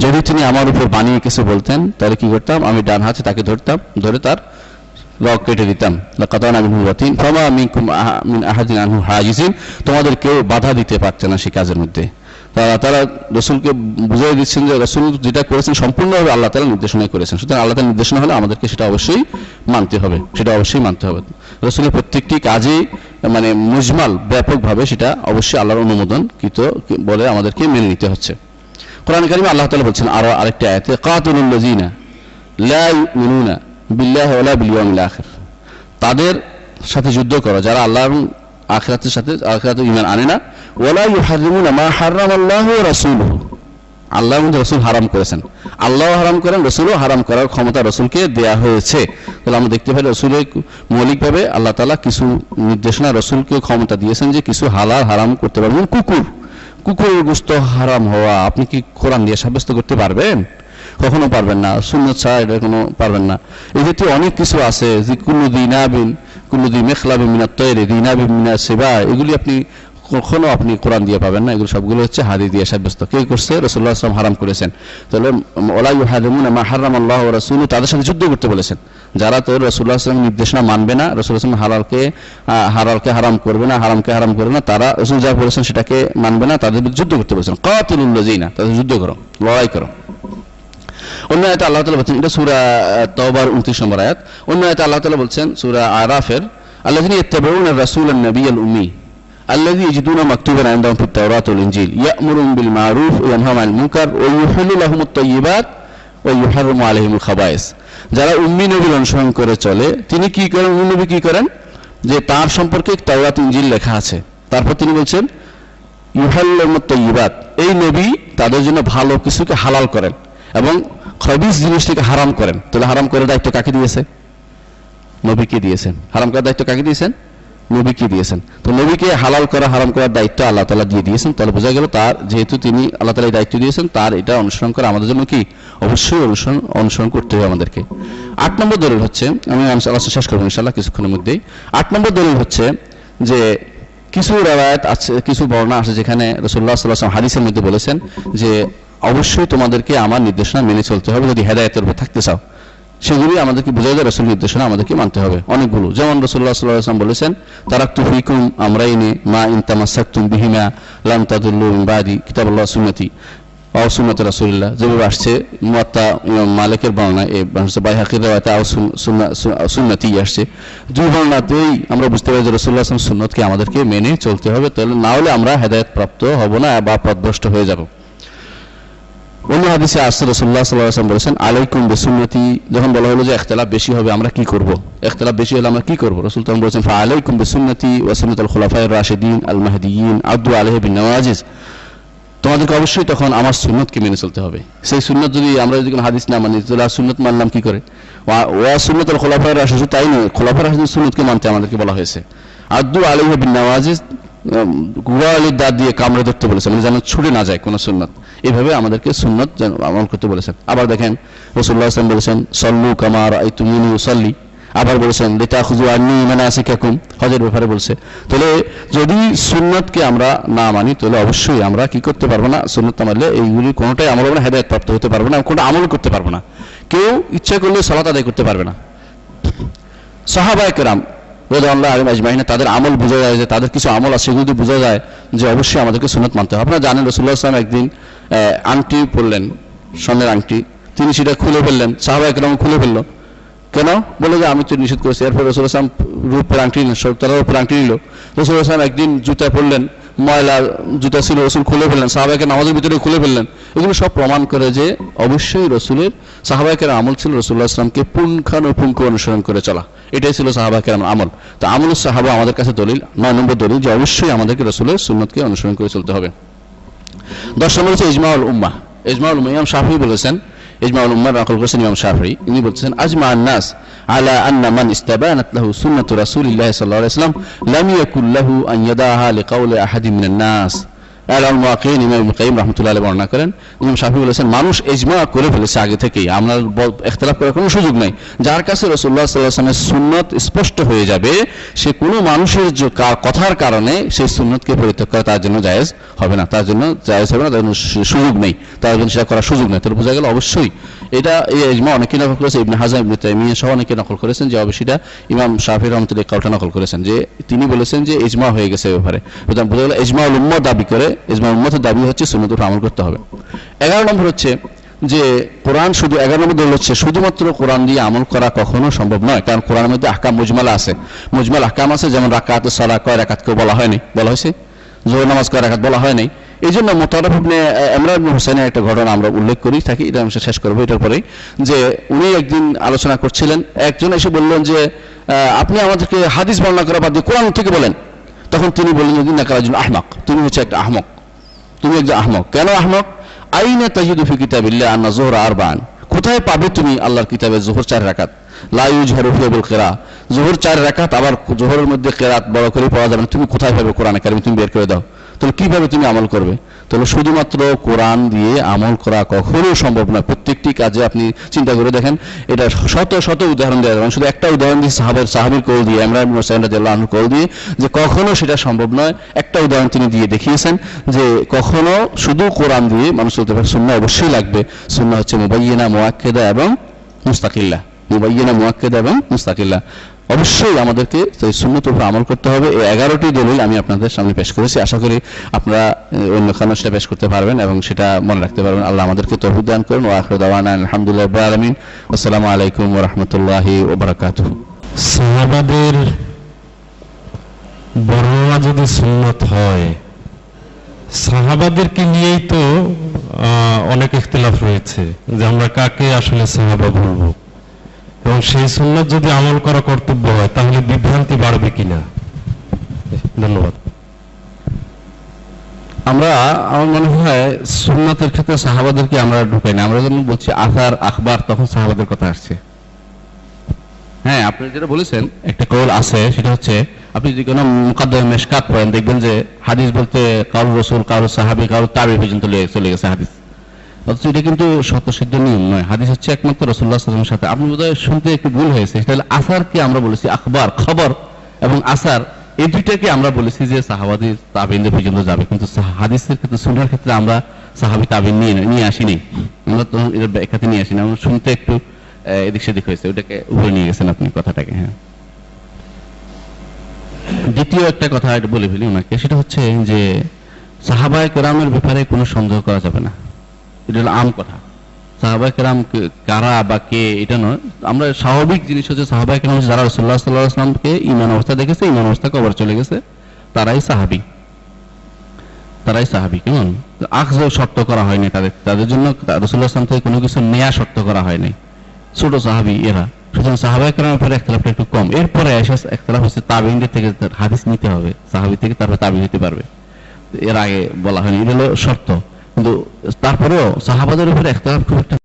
যদি তিনি আমার উপর বানিয়ে কিছু বলতেন, তাহলে কি করতাম? আমি ডান হাতে তাকে ধরতাম, ধরে তার লক কেটে দিতাম। লাকাতানা মিনহুল ওয়াতিন, ফামা মিনকুম মিন আহাদিন আনহু হাজিজিন। তোমাদের কেউ বাধা দিতে পারছে না সেই কাজের মধ্যে। তারা তারা রসুলকে বুঝাই দিচ্ছেন যে রসুল যেটা করেছেন সম্পূর্ণভাবে আল্লাহ তালা নির্দেশনায় করেছেন। সুতরাং আল্লাহ তালা নির্দেশনা হলে আমাদেরকে সেটা অবশ্যই মানতে হবে, সেটা অবশ্যই মানতে হবে। রসুলের প্রত্যেকটি কাজেই মানে মুজমাল, ব্যাপকভাবে সেটা অবশ্যই আল্লাহর অনুমোদন কৃত বলে আমাদেরকে মেনে নিতে হচ্ছে। কোরআন কারিমে আল্লাহ তালা বলছেন, আরও আরেকটা আয়াতে কাতুল্লাজিনা বিল্লাহি ওয়ালা বিল ইয়াউমিল আখির। তাদের সাথে যুদ্ধ করো, যারা আল্লাহ আখিরাতের সাথে আখিরাতে ঈমান আনে না। ওয়ালা ইউহারিমুনা মা হারামাল্লাহু ওয়া রসুল আল্লাহ রসুল হারাম করেছেন। আল্লাহ হারাম করেন, রসুলও হারাম করার ক্ষমতা রসুলকে দেয়া হয়েছে। তাহলে আমরা দেখতে পাই রসুলের মৌলিকভাবে আল্লাহ তালা কিছু নির্দেশনা রসুলকে ক্ষমতা দিয়েছেন যে কিছু হালাল হারাম করতে পারবেন। কুকুর, কুকুরের গুস্ত হারাম হওয়া, আপনি কি কোরআন দিয়ে সাব্যস্ত করতে পারবেন? কখনো পারবেন না। শূন্য ছাড়া এটা কোনো পারবেন না। এক্ষেত্রে অনেক কিছু আছে। যে কুল্লু দিনাবিন কুল্লু দি মেখলাবিন মিনা তৈরি দিনাবিন মিনা সেবা এগুলি আপনি কখনো আপনি কোরআন দিয়ে পাবেন না। এগুলো সবগুলো হচ্ছে হাদি দিয়ে সাব্যস্ত। কে করছে? রসুল্লাহ আসলাম হারাম করেছেন। তাহলে ওলাই হারিমুন মা হারাম আল্লাহ রসুল তাদের সাথে যুদ্ধ করতে বলেছেন। যারা তো রসুল্লাহ আসলাম নির্দেশনা মানবে না রসুল আসলাম হালালকে আহ, হালালকে হারাম করবে না হারামকে হারাম করবে না তারা রসুল যা বলেছেন সেটাকে মানবে না তাদের যুদ্ধ করতে বলেছেন। কাতুল্লাহ তাদের যুদ্ধ করো লড়াই করো। অন্য আয়তে আল্লাহ তালা বলছেন এটা সুরা তওবার উনত্রিশ নম্বর আয়াত অন্য আয়তে আল্লাহ তালা বলছেন সুরা আরাফের আল্লাহ يتبعون الرسول النبي الأمي الذي يجدون مكتوبا عندهم في التوراة والإنجيل يأمرهم بالمعروف وينهاهم عن المنكر ويحل لهم الطيبات ويحرم عليهم الخبائث যারা উম্মি নবীর অনুসরণ করে চলে তিনি কি করেন উম্মি নবী কি করেন যে তার সম্পর্কে তাওরাত ইনজিল লেখা আছে তারপর তিনি বলছেন ইউহাল্লাত এই নবী তাদের জন্য ভালো কিছুকে হালাল করেন এবং খবিস জিনিসটিকে হারাম করেন? তাহলে হারাম করে দায়িত্ব কাকে দিয়েছে? নবীকে দিয়েছেন। হারাম করার দায়িত্ব কাকে দিয়েছেন? নবীকে দিয়েছেন। তো নবীকে হালাল করা, হারাম করার দায়িত্ব আল্লাহ তালা দিয়ে দিয়েছেন। তাহলে বোঝা গেল তার, যেহেতু তিনি আল্লাহ তালা দায়িত্ব দিয়েছেন, তার এটা অনুসরণ করা আমাদের জন্য কি? অবশ্যই অনুসরণ অনুসরণ করতে হবে আমাদেরকে। আট নম্বর দলিল হচ্ছে, আমি আলোচনা শেষ করব ইনশাল্লাহ কিছুক্ষণের মধ্যেই। আট নম্বর দলিল হচ্ছে যে কিছু রেওয়ায়ত আছে, কিছু বর্ণনা আছে যেখানে রসুল্লাহ সাল্লাহ হাদিসের মধ্যে বলেছেন যে অবশ্যই তোমাদেরকে আমার নির্দেশনা মেনে চলতে হবে, যদি হেদায়তের উপর থাকতে চাও। সেগুলি আমাদেরকে বোঝা যায় রসুল নির্দেশনা আমাদেরকে মানতে হবে। অনেকগুলো। যেমন রসুল্লাহ সাল্লাহ আসলাম বলেছেন তারাক আমরা ইনে মা ইনতামাসাক্তুম বিহিমা লাম তাদুল্লু মিন বাদি কিতাবুল্লাহ সুন্নতি অসুন্নত রাসুল্লাহ যেভাবে আসছে, মুয়াত্তা মালিকের বর্ণনা এই বাই হাকির রেওয়াতে সুন্নতি আসছে। দুই বর্ণনাতেই আমরা বুঝতে পারি যে রসুল্লাহ আসলাম সুন্নতকে আমাদেরকে মেনে চলতে হবে, তাহলে না হলে আমরা হেদায়ত প্রাপ্ত হব না বা পথভ্রষ্ট হয়ে যাব। অন্য হাদিসে আসছে রসুল্লাহ সাল্লাহ আসলাম বলেছেন, আলাইকুম বেসুন্নতি। যখন বলা হলো যে এখতলাফ বেশি হবে, আমরা কি করব? এখতলাফ বেশি হলে আমরা কি করব? রসুল তখন বলেছেন ফা আলাইকুম বেসুন্নতি ওয়াসুন্নত আল খোলাফাই রাশেদিন আল মাহদিন আব্দু আলহ বিন নওয়াজিজ তোমাদেরকে অবশ্যই তখন আমার সুন্নতকে মেনে চলতে হবে। সেই সুন্নত যদি আমরা যদি কোনো হাদিস না মানি, তাহলে সুন্নত মানলাম কি করে? ওয়া সুন্নত আল খোলাফাই রাশেদ তাই নয় খোলাফাই রাশেদিন সুন্নতকে মানতে আমাদেরকে বলা হয়েছে। আব্দু আলহ বিন নওয়াজিজ গুড়া আলীর দাঁত দিয়ে কামড়ে ধরতে বলেছেন মানে যেন ছুটে না যায় কোনো সুন্নত। এভাবে আমাদেরকে সুন্নত আমল করতে বলেছেন। আবার দেখেন রসুল্লাহ আসলাম বলেছেন, সল্লু কামার আই তুমি সল্লি আবার বলেছেন লেটা খুজু আনি মানে আছে কেকুম হজের ব্যাপারে বলছে। তাহলে যদি সুন্নতকে আমরা না মানি, তাহলে অবশ্যই আমরা কি করতে পারব না? সুন্নত না মানলে এইগুলি কোনোটাই আমল হবে না, হেদায়ত প্রাপ্ত হতে পারব না, কোনটা আমল করতে পারব না। কেউ ইচ্ছা করলে সালাত আদায় করতে পারবে না। সাহাবায় কেরাম তাদের আমল বোঝা যায় যে তাদের কিছু আমল আছে সেগুলো বোঝা যায় যে অবশ্যই আমাদেরকে সুনত মানতে হবে। আপনারা জানেন রসুল্লাহ ইসলাম একদিন আংটি পরলেন, স্বর্ণের আংটি। তিনি সেটা খুলে ফেললেন, সাহাবা একরম খুলে ফেলল। কেন? বলে যে আমি তো নিষেধ করেছি। এরপর রসুল আসলাম রূপের আংটি তারা রূপের আংটি নিল। রসুল আসলাম একদিন জুতা পরলেন ময়লা, জুতা ছিল রসুল খুলে ফেললেন, সাহাবাকে নামাজের ভিতরে খুলে ফেললেন। এগুলো সব প্রমাণ করে যে অবশ্যই রসুলের সাহাবাকের আমল ছিল রসুল্লাহ আসলামকে পুঙ্খানুপুঙ্খ অনুসরণ করে চলা। এটাই ছিল সাহাবাকের আমল। তো আমল সাহাবা আমাদের কাছে দলিল, নয় নম্বর দলিল যে অবশ্যই আমাদেরকে রসুলের সুন্নতকে অনুসরণ করে চলতে হবে। দশ নম্বর হচ্ছে ইজমাউল উম্মা ইজমাউল উম্মা ইমাম শাফি বলেছেন ইজমাউল উম্মা নকল করেছেন ইমাম শাফি ইনি বলছেন আজমা আন্নাস আলা আন্না মান ইস্তাবানাত লাহু সুন্নাতু রাসূলিল্লাহ সাল্লাল্লাহু আলাইহি ওয়াসাল্লাম লাম ইয়াকুল লাহু আন ইয়াদাহা লিকাউলি আহাদিন মিনান নাস আল বর্ণনা করেন মানুষ করে ফেলেছে আগে থেকেই। আমরা করার কোনো সুযোগ নাই। যার কাছে স্পষ্ট হয়ে যাবে, সে কোনো মানুষের যে কথার কারণে সেই সুন্নাতকে পরিত্যাগ করা তার জন্য জায়েজ হবে না। তার জন্য জায়েজ হবে না, তার জন্য সুযোগ নেই। তার জন্য সেটা করার সুযোগ নেই। তাহলে বোঝা গেল অবশ্যই এটা এই ইজমা অনেকে নকল করেছে, ইবনে হাজাম, ইবনে তাইমিয়া সহ অনেকে নকল করেছেন, যে অবশ্যই এটা ইমাম শাফি রহমতুল্লাহ কাউটা নকল করেছেন, যে তিনি বলেছেন যে ইজমা হয়ে গেছে ব্যাপারে। সুতরাং বোঝা গেল ইজমা উম্মত দাবি করে, ইজমা উম্মতের দাবি হচ্ছে সুন্নত উপর আমল করতে হবে। এগারো নম্বর হচ্ছে যে কোরআন শুধু এগারো নম্বর দল হচ্ছে শুধুমাত্র কোরআন দিয়ে আমল করা কখনো সম্ভব নয়, কারণ কোরআনের মধ্যে আহকাম মুজমালা আছে। মুজমাল আহকাম আছে, যেমন রাকাত সালা কয় রাকাতকেও বলা হয়নি? বলা হয়েছে? জোহর নামাজ কয় রাকাত বলা হয়নি? এই জন্য মোতারফ ইবনে ইবনে হোসেনের একটা ঘটনা আমরা উল্লেখ করি, থাকি, এটা আমি শেষ করব এটার পরেই, যে উনি একদিন আলোচনা করছিলেন, একজন এসে বললেন যে আপনি আমাদেরকে হাদিস বর্ণনা করা বাদ দিয়ে কোরআন থেকে বলেন। তখন তিনি বললেন যে নাকারাজুল আহমক। তুমি হচ্ছে একটা আহমক। তুমি একজন আহমক। কেন আহমক? আইনে তাজিদু ফি কিতাবিল্লাহ আন্না জোহর আরবান। কোথায় পাবে তুমি আল্লাহর কিতাবে জোহর চার রাকাত? লা ইউজহারু ফি বিল কিরা। জোহর চার রাকাত, আবার জোহরের মধ্যে কেরাত বড় করে পাওয়া যাবে তুমি কোথায় পাবে কোরআনে কারিম তুমি বের করে দাও। তাহলে কীভাবে তুমি আমল করবে? তাহলে শুধুমাত্র কোরআন দিয়ে আমল করা কখনো সম্ভব নয় প্রত্যেকটি কাজে আপনি চিন্তা করে দেখেন, এটা শত শত উদাহরণ দেওয়া যাবে। শুধু একটা উদাহরণ দিয়ে সাহাবের সাহাবির কোল দিয়ে রাদিয়াল্লাহু আনহু কোল দিয়ে, যে কখনো সেটা সম্ভব নয়। একটা উদাহরণ তিনি দিয়ে দেখিয়েছেন যে কখনো শুধু কোরআন দিয়ে মানুষ চলতে পারে। সুন্নাহ অবশ্যই লাগবে। সুন্নাহ হচ্ছে মুবাইয়িনা, মুআক্কিদা এবং মুস্তাকিল্লাহ মুবাইয়িনা, মুআক্কিদা এবং মুস্তাকিল্লাহ অবশ্যই আমাদেরকে সেই সুন্নত উপর আমল করতে হবে। এই এগারোটি দলিল আমি আপনাদের সামনে পেশ করেছি। আশা করি আপনারা অন্য খানো সেটা পেশ করতে পারবেন এবং সেটা মনে রাখতে পারবেন। আল্লাহ আমাদেরকে তৌফিক দান করুন। ওয়া আখিরু দাওয়ানা আলহামদুলিল্লাহ আলামিন। আসসালামু আলাইকুম রাহমাতুল্লাহি ওয়া বারাকাতুহু। সাহাবাদের বর্ণনা যদি সুন্নত হয়, সাহাবাদেরকে নিয়েই তো অনেক ইখতিলাফ রয়েছে যে আমরা কাকে আসলে সাহাবা বলব। এবং সেই সুন্নত যদি আমল করা কর্তব্য হয়, তাহলে বিভ্রান্তি বাড়বে কিনা? ধন্যবাদ। আমরা, আমার মনে হয় সুন্নাতের ক্ষেত্রে সাহাবাদেরকে আমরা ঢুকাই না আমরা যখন বলছি আসার আখবার, তখন সাহাবাদের কথা আসছে। হ্যাঁ আপনি যেটা বলেছেন, একটা কৌল আছে, সেটা হচ্ছে, আপনি যদি কোনো মুকাদ্দমে মেশকাত পড়েন, দেখবেন যে হাদিস বলতে কারও রসুল কারও সাহাবি কারও তাবি পর্যন্ত চলে গেছে হাদিস। অথচ এটা কিন্তু শতসিদ্ধ নিয়ম নয়। হাদিস হচ্ছে একমাত্র রসুল্লাহ সাল্লামের সাথে আপনি বোধহয় শুনতে একটু ভুল হয়েছে। সেটা হলো আসারকে আমরা বলেছি আখবার, খবর এবং আসার। এই দুইটাকে আমরা বলেছি যে সাহাবাদি তাবিনদের পর্যন্ত যাবে। কিন্তু হাদিসের ক্ষেত্রে সুনার ক্ষেত্রে আমরা সাহাবি তাবিন নিয়ে নিয়ে আসিনি। আমরা তো এর ব্যাখ্যাতে নিয়ে আসিনি। আমরা শুনতে একটু এদিক সেদিক হয়েছে। ওটাকে উপরে নিয়ে গেছেন আপনি কথাটাকে হ্যাঁ। দ্বিতীয় একটা কথা বলে ফেলি ওনাকে। সেটা হচ্ছে যে সাহাবায় কেরামের ব্যাপারে কোনো সন্দেহ করা যাবে না। এটা হলো আম কথা। সাহাবাই কেরাম কারা বা কে, এটা নয়। আমরা স্বাভাবিক জিনিস হচ্ছে সাহাবাই কেরাম যারা রসুল্লাহ সাল্লাহ আসলামকে ইমান অবস্থা দেখেছে ইমান অবস্থা কবর চলে গেছে, তারাই সাহাবি। তারাই সাহাবি, কেমন? আখজ শর্ত করা হয়নি তাদের তাদের জন্য রসুল্লাহ আসলাম থেকে কোনো কিছু নেয়া শর্ত করা হয়নি ছোট সাহাবি এরা। সুতরাং সাহাবাই কেরামের পরে একতলাফটা একটু কম। এরপরে এসে একতলাফ হচ্ছে তাবিনদের থেকে হাদিস নিতে হবে। সাহাবি থেকে তারপরে তাবিন নিতে পারবে। এর আগে বলা হয়নি, এটা হলো শর্ত। কিন্তু তারপরেও সাহাবাদের উপরে একতলাফ খুব একটা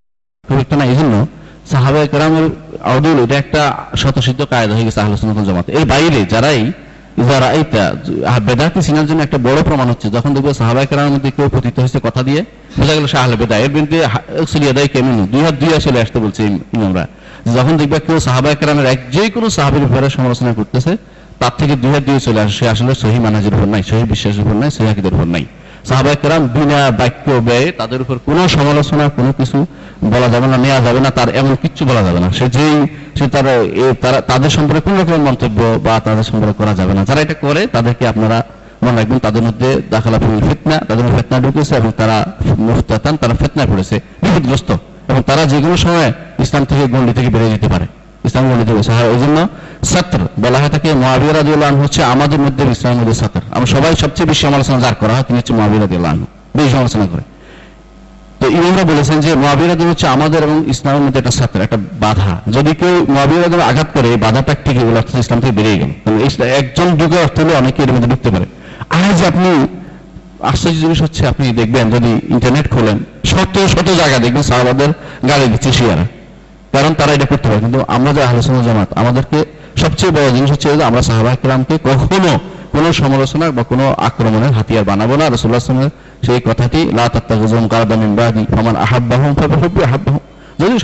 খুব একটা না এই জন্য সাহাবাই কেরামের আউদুল এটা একটা শতসিদ্ধ কায়দা হয়ে গেছে আহলুসুন্নাত ওয়াল জামাত। এর বাইরে যারাই, যারা এইটা বেদাতি সিনার জন্য একটা বড় প্রমাণ হচ্ছে, যখন দেখবে সাহাবাই কেরামের মধ্যে কেউ পতিত হয়েছে কথা দিয়ে, বোঝা গেল আহলে বেদা এর বিরুদ্ধে সিরিয়াদাই কেমন দুই হাত দুই চলে আসতে বলছে ইমামরা যখন দেখবে কেউ সাহাবাই কেরামের এক যে কোনো সাহাবির ব্যাপারে সমালোচনা করতেছে, তার থেকে দুই হাত দুই চলে আসে। সে আসলে সহি মানাজের উপর নাই, সহি বিশ্বাসের উপর নাই, সহি আকিদের উপর নাই। সাহাবাই কেরাম বিনা বাক্য ব্যয়ে তাদের উপর কোনো সমালোচনা, কোনো কিছু বলা যাবে না নেওয়া যাবে না, তার এমন কিচ্ছু বলা যাবে না। সে যেই, সে তার তাদের সম্পর্কে কোন রকম মন্তব্য বা তাদের সম্পর্কে করা যাবে না। যারা এটা করে, তাদেরকে আপনারা মনে রাখবেন, তাদের মধ্যে দাখালা ফুল ফেতনা, তাদের ফেতনা ঢুকেছে এবং তারা মুফতাতান, তারা ফেতনা পড়েছে বিপদগ্রস্ত। এবং তারা যে কোনো সময় ইসলাম থেকে গন্ডি থেকে বেরিয়ে যেতে পারে। ইসলাম গন্ডি থেকে এই জন্য ছাত্র বলা হয় থাকে মহাবীর হচ্ছে আমাদের মধ্যে ইসলামের মধ্যে ছাত্র আমরা সবাই সবচেয়ে বেশি সমালোচনা যার করা হয়, তিনি হচ্ছে মহাবীর রাদিউল্লাহ বেশি সমালোচনা করে। তো ইমামরা বলেছেন যে মহাবীর হচ্ছে আমাদের এবং ইসলামের মধ্যে একটা সাথে একটা বাধা। যদি কেউ মহাবীর আঘাত করে এই বাধাটা টিকে গেল অর্থাৎ ইসলাম থেকে বেরিয়ে গেল। একজন যুগে অর্থ হলে অনেকে এর মধ্যে ঢুকতে পারে। আজ আপনি, আশ্চর্য জিনিস হচ্ছে, আপনি দেখবেন যদি ইন্টারনেট খোলেন, শত শত জায়গা দেখবেন সাহাবাদের গালি দিচ্ছে শিয়ারা। কারণ তারা এটা করতে পারে। কিন্তু আমরা যে আলোচনা জামাত, আমাদেরকে সবচেয়ে বড় জিনিস হচ্ছে আমরা সাহাবা কখনো কোনো সমালোচনা বা কোনো আক্রমণের হাতিয়ার বানাবো না। রসুল্লাহ আসলামের সেই কথাটি, লা তাত্তাগুজুম কারদামিন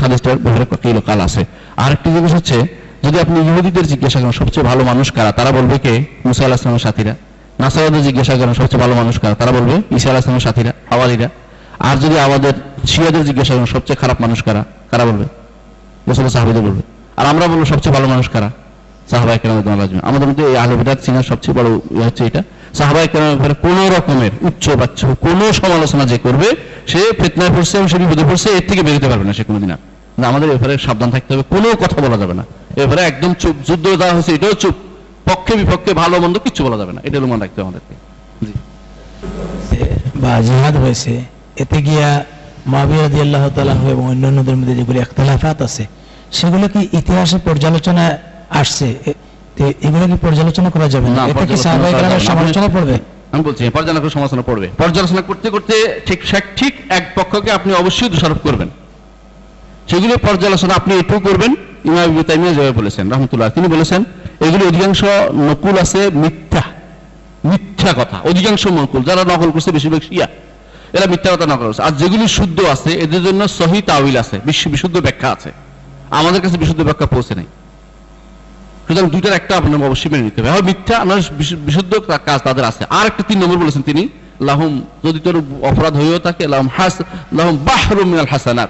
সাদেশটার বহরে কিলো কাল আছে। আরেকটি জিনিস হচ্ছে, যদি আপনি ইহুদিদের জিজ্ঞাসা করেন সবচেয়ে ভালো মানুষ কারা, তারা বলবে কে? মুসা আল্লাহ আসলামের সাথীরা। নাসারাদের জিজ্ঞাসা করেন সবচেয়ে ভালো মানুষ কারা, তারা বলবে ঈসা আল্লাহ আসলামের সাথীরা হাওয়ারিরা আর যদি আমাদের শিয়াদের জিজ্ঞাসা করেন সবচেয়ে খারাপ মানুষ কারা কারা বলবে? রসুল সাহাবিদের বলবে। আর আমরা বলব সবচেয়ে ভালো মানুষ কারা? সাহাবাই আমাদের মধ্যে এই আহলেবিদাত চিনার সবচেয়ে বড় ইয়ে হচ্ছে এটা। সাহাবাই কেরামের ব্যাপারে রকমের উচ্চ বাচ্চ কোনো সমালোচনা যে করবে সে ফেতনায় পড়ছে সে বিপদে পড়ছে এর থেকে বেরোতে পারবে না সে কোনোদিন না, আমাদের এবারে সাবধান থাকতে হবে কোনো কথা বলা যাবে না। এবারে একদম চুপ যুদ্ধ দেওয়া হয়েছে এটাও চুপ। পক্ষে বিপক্ষে ভালো মন্দ কিচ্ছু বলা যাবে না এটা মনে রাখতে হবে আমাদেরকে। বা জিহাদ হয়েছে এতে গিয়া মাবিয়া রাদি আল্লাহ তালাহ এবং অন্যান্যদের মধ্যে যেগুলি একতলাফাত আছে সেগুলো কি ইতিহাসে পর্যালোচনা আসছে। এগুলো কি পর্যালোচনা করা যাবে? না এটা কি সাহাবাই করা না। সমালোচনা পড়বে আমি বলছি পর্যালোচনা সমালোচনা পড়বে পর্যালোচনা করতে করতে ঠিক ঠিক এক পক্ষকে আপনি অবশ্যই দোষারোপ করবেন। সেগুলো পর্যালোচনা আপনি এটুকু করবেন। ইমাম তাইমিয়া যেভাবে বলেছেন রহমতুল্লাহ তিনি বলেছেন এগুলো অধিকাংশ নকুল আছে মিথ্যা। মিথ্যা কথা। অধিকাংশ নকুল। যারা নকল করছে বেশিরভাগ শিয়া। এরা মিথ্যা কথা নকল করছে। আর যেগুলি শুদ্ধ আছে এদের জন্য সহি তাওইল আছে। বিশ্ব বিশুদ্ধ ব্যাখ্যা আছে। আমাদের কাছে বিশুদ্ধ ব্যাখ্যা পৌঁছে নাই। সুতরাং দুইটার একটা আপনার অবশ্যই মেনে নিতে হবে। হয় মিথ্যা বিশু- বিশুদ্ধ কাজ তাদের আছে। আর একটা তিন নম্বর বলেছেন তিনি, লাহুম যদি তোর অপরাধ হয়েও থাকে, লাহুম হাস লাহুম বাহরুম হাসানাত।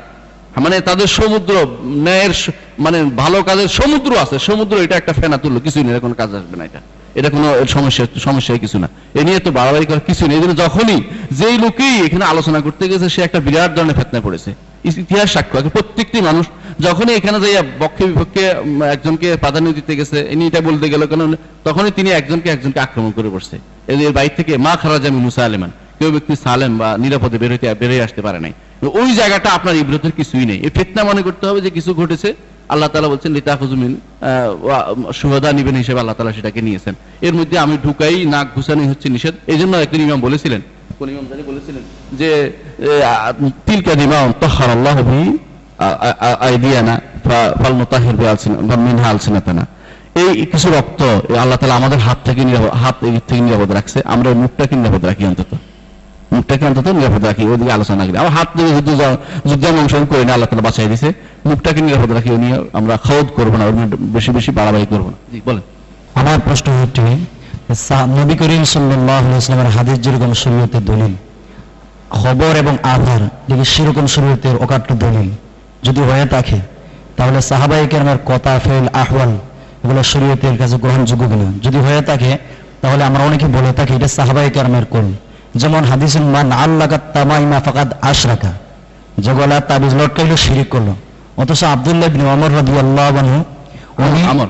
মানে তাদের সমুদ্র ন্যায়ের মানে ভালো কাজের সমুদ্র আছে। সমুদ্র এটা একটা ফেনা তুললো কিছুই নেই কোনো কাজ আসবে না এটা। এটা কোনো সমস্যা সমস্যাই কিছু না। এ নিয়ে তো বাড়াবাড়ি করার কিছু নেই। এই জন্য যখনই যেই লোকেই এখানে আলোচনা করতে গেছে, সে একটা বিরাট ধরনের ফেতনায় পড়েছে। ইতিহাস সাক্ষ্য প্রত্যেকটি মানুষ যখনই এখানে যাইয়া পক্ষে বিপক্ষে একজনকে প্রাধান্য দিতে গেছে, ইনি এটা বলতে গেল, কেন তখনই তিনি একজনকে একজনকে আক্রমণ করে যে এর বাইর থেকে মা খারাজামি মুসা আলেমান। কেউ ব্যক্তি সালেম বা নিরাপদে বেরোতে বেরিয়ে আসতে পারে নাই। ওই জায়গাটা আপনার ইব্রতের কিছুই নেই। এই ফেতনা মনে করতে হবে যে কিছু ঘটেছে, আল্লাহ তালা বলছেন লিতাফুজুমিন সুহদা নিবেন হিসেবে আল্লাহ তালা সেটাকে নিয়েছেন। এর মধ্যে আমি ঢুকাই, নাক ঘুষানি হচ্ছে নিষেধ। এই জন্য একদিন ইমাম বলেছিলেন কোন বলেছিলেন। যে তিলকা দিমাম তহার আল্লাহ ভি আইদিয়ানা ফাল মুতাহির মিনহা আলসিনাতানা এই কিছু রক্ত আল্লাহ তালা আমাদের হাত থেকে নিরাপদ হাত থেকে নিরাপদ রাখছে আমরা মুখটাকে নিরাপদ রাখি অন্তত। মুখটাকে অন্তত নিরাপদ রাখি ওদিকে আলোচনা করি। আমার হাত থেকে যুদ্ধ যা- যুদ্ধে আমি অংশগ্রহণ করি না আল্লাহ তালা বাঁচাই দিছে মুখটাকে নিরাপদ রাখি নিয়ে আমরা খাওয়াদ করব না বেশি বেশি বাড়াবাড়ি করব না। জি বলেন। আমার প্রশ্ন হচ্ছে নবী করিম সাল্লামের হাদিস যেরকম শরীয়তের দলিল, খবর এবং আধার যদি সেরকম শরীয়তের অকাট্য দলিল যদি হয়ে থাকে, তাহলে সাহাবাই কেরামের কথা, ফেল আহ্বান এগুলো শরীয়তের কাছে গ্রহণযোগ্য কিনা? যদি হয়ে থাকে, তাহলে আমরা অনেকে বলে থাকি এটা সাহাবাই কেরামের কোল। যেমন হাদিসুল মান আল্লাহ তামাইমা ফাকাদ আশরাকা, যে গলা তাবিজ লটকাইলো, শিরিক করল। অথচ আব্দুল্লাহ রাদিয়াল্লাহু আনহু, উনি আমর।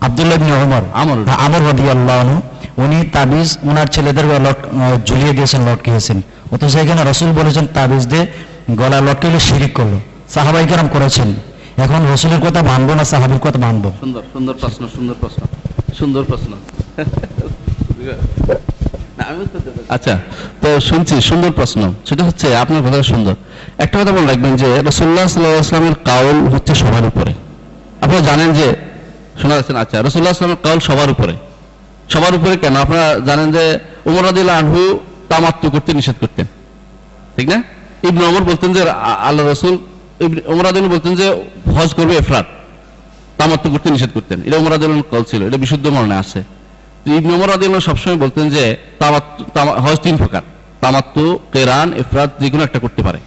আব্দুল্লাহ ইবনে ওমর আমর। আমর রাদিয়াল্লাহু আনহু উনি তাবিজ ওনার ছেলেদের লট- ঝুলিয়ে দিয়েছেন লটকিয়েছেন। অথচ এখানে রসুল বলেছেন তাবিজ দিয়ে গলা লটকাইলে শিরিক করল। সাহাবাই কেরাম করেছেন। এখন রসুলের কথা মানবো না সাহাবির কথা মানবো? সুন্দর সুন্দর প্রশ্ন সুন্দর প্রশ্ন সুন্দর প্রশ্ন। আচ্ছা তো শুনছি সুন্দর প্রশ্ন। সেটা হচ্ছে আপনার কথা সুন্দর। একটা কথা বলে রাখবেন যে রসুল্লাহ সাল্লামের কাউল হচ্ছে সবার উপরে। আপনারা জানেন যে শোনা যাচ্ছেন আচ্ছা রসুল্লাহ আসলামের কাউল সবার উপরে। সবার উপরে কেন? আপনারা জানেন যে উমর আদিল আনহু তামাত্ম করতে নিষেধ করতেন। ঠিক না? ইবনে ওমর বলতেন যে আল্লাহ রসুল ওমর বলতেন যে, হজ করবে এফরাত। তামাত্ম করতে নিষেধ করতেন। এটা ওমর আদিল কল ছিল, এটা বিশুদ্ধ মরণে আছে। ইবনে ওমর আদিল সবসময় বলতেন যে হজ তিন প্রকার। তামাত্ম কেরান, এফরাত, যে কোনো একটা করতে পারে।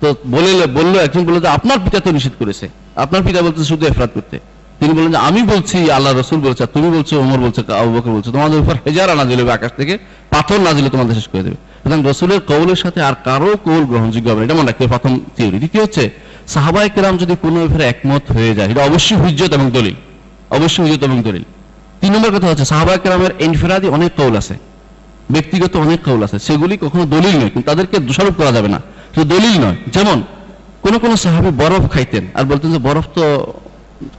তো বলে বলল একজন বলল যে, আপনার পিতা তো নিষেধ করেছে। আপনার পিতা বলছে শুধু এফরাত করতে। তিনি বললেন যে, আমি বলছি, আল্লাহ রসুল বলছে তুমি বলছো, ওমর বলছে বকর বলছো, তোমাদের উপর হেজার নাজিল হবে আকাশ থেকে, পাথর নাজিলে তোমাদের শেষ করে দেবে। সুতরাং রসুলের কৌলের সাথে আর কারও কৌল গ্রহণযোগ্য হবে এটা মনে রাখতে প্রথম থিওরি দ্বিতীয় হচ্ছে সাহাবাই কেরাম যদি কোনো ব্যাপারে একমত হয়ে যায়, এটা অবশ্যই হুজ্জত এবং দলিল। অবশ্যই হুজ্জত এবং দলিল। তিন নম্বর কথা হচ্ছে সাহাবাই কেরামের ইনফিরাদি অনেক কৌল আছে। ব্যক্তিগত অনেক কৌল আছে। সেগুলি কখনো দলিল নয়, কিন্তু তাদেরকে দোষারোপ করা যাবে না। শুধু দলিল নয়। যেমন, কোন কোন সাহাবি বরফ খাইতেন, আর বলতেন যে, বরফ তো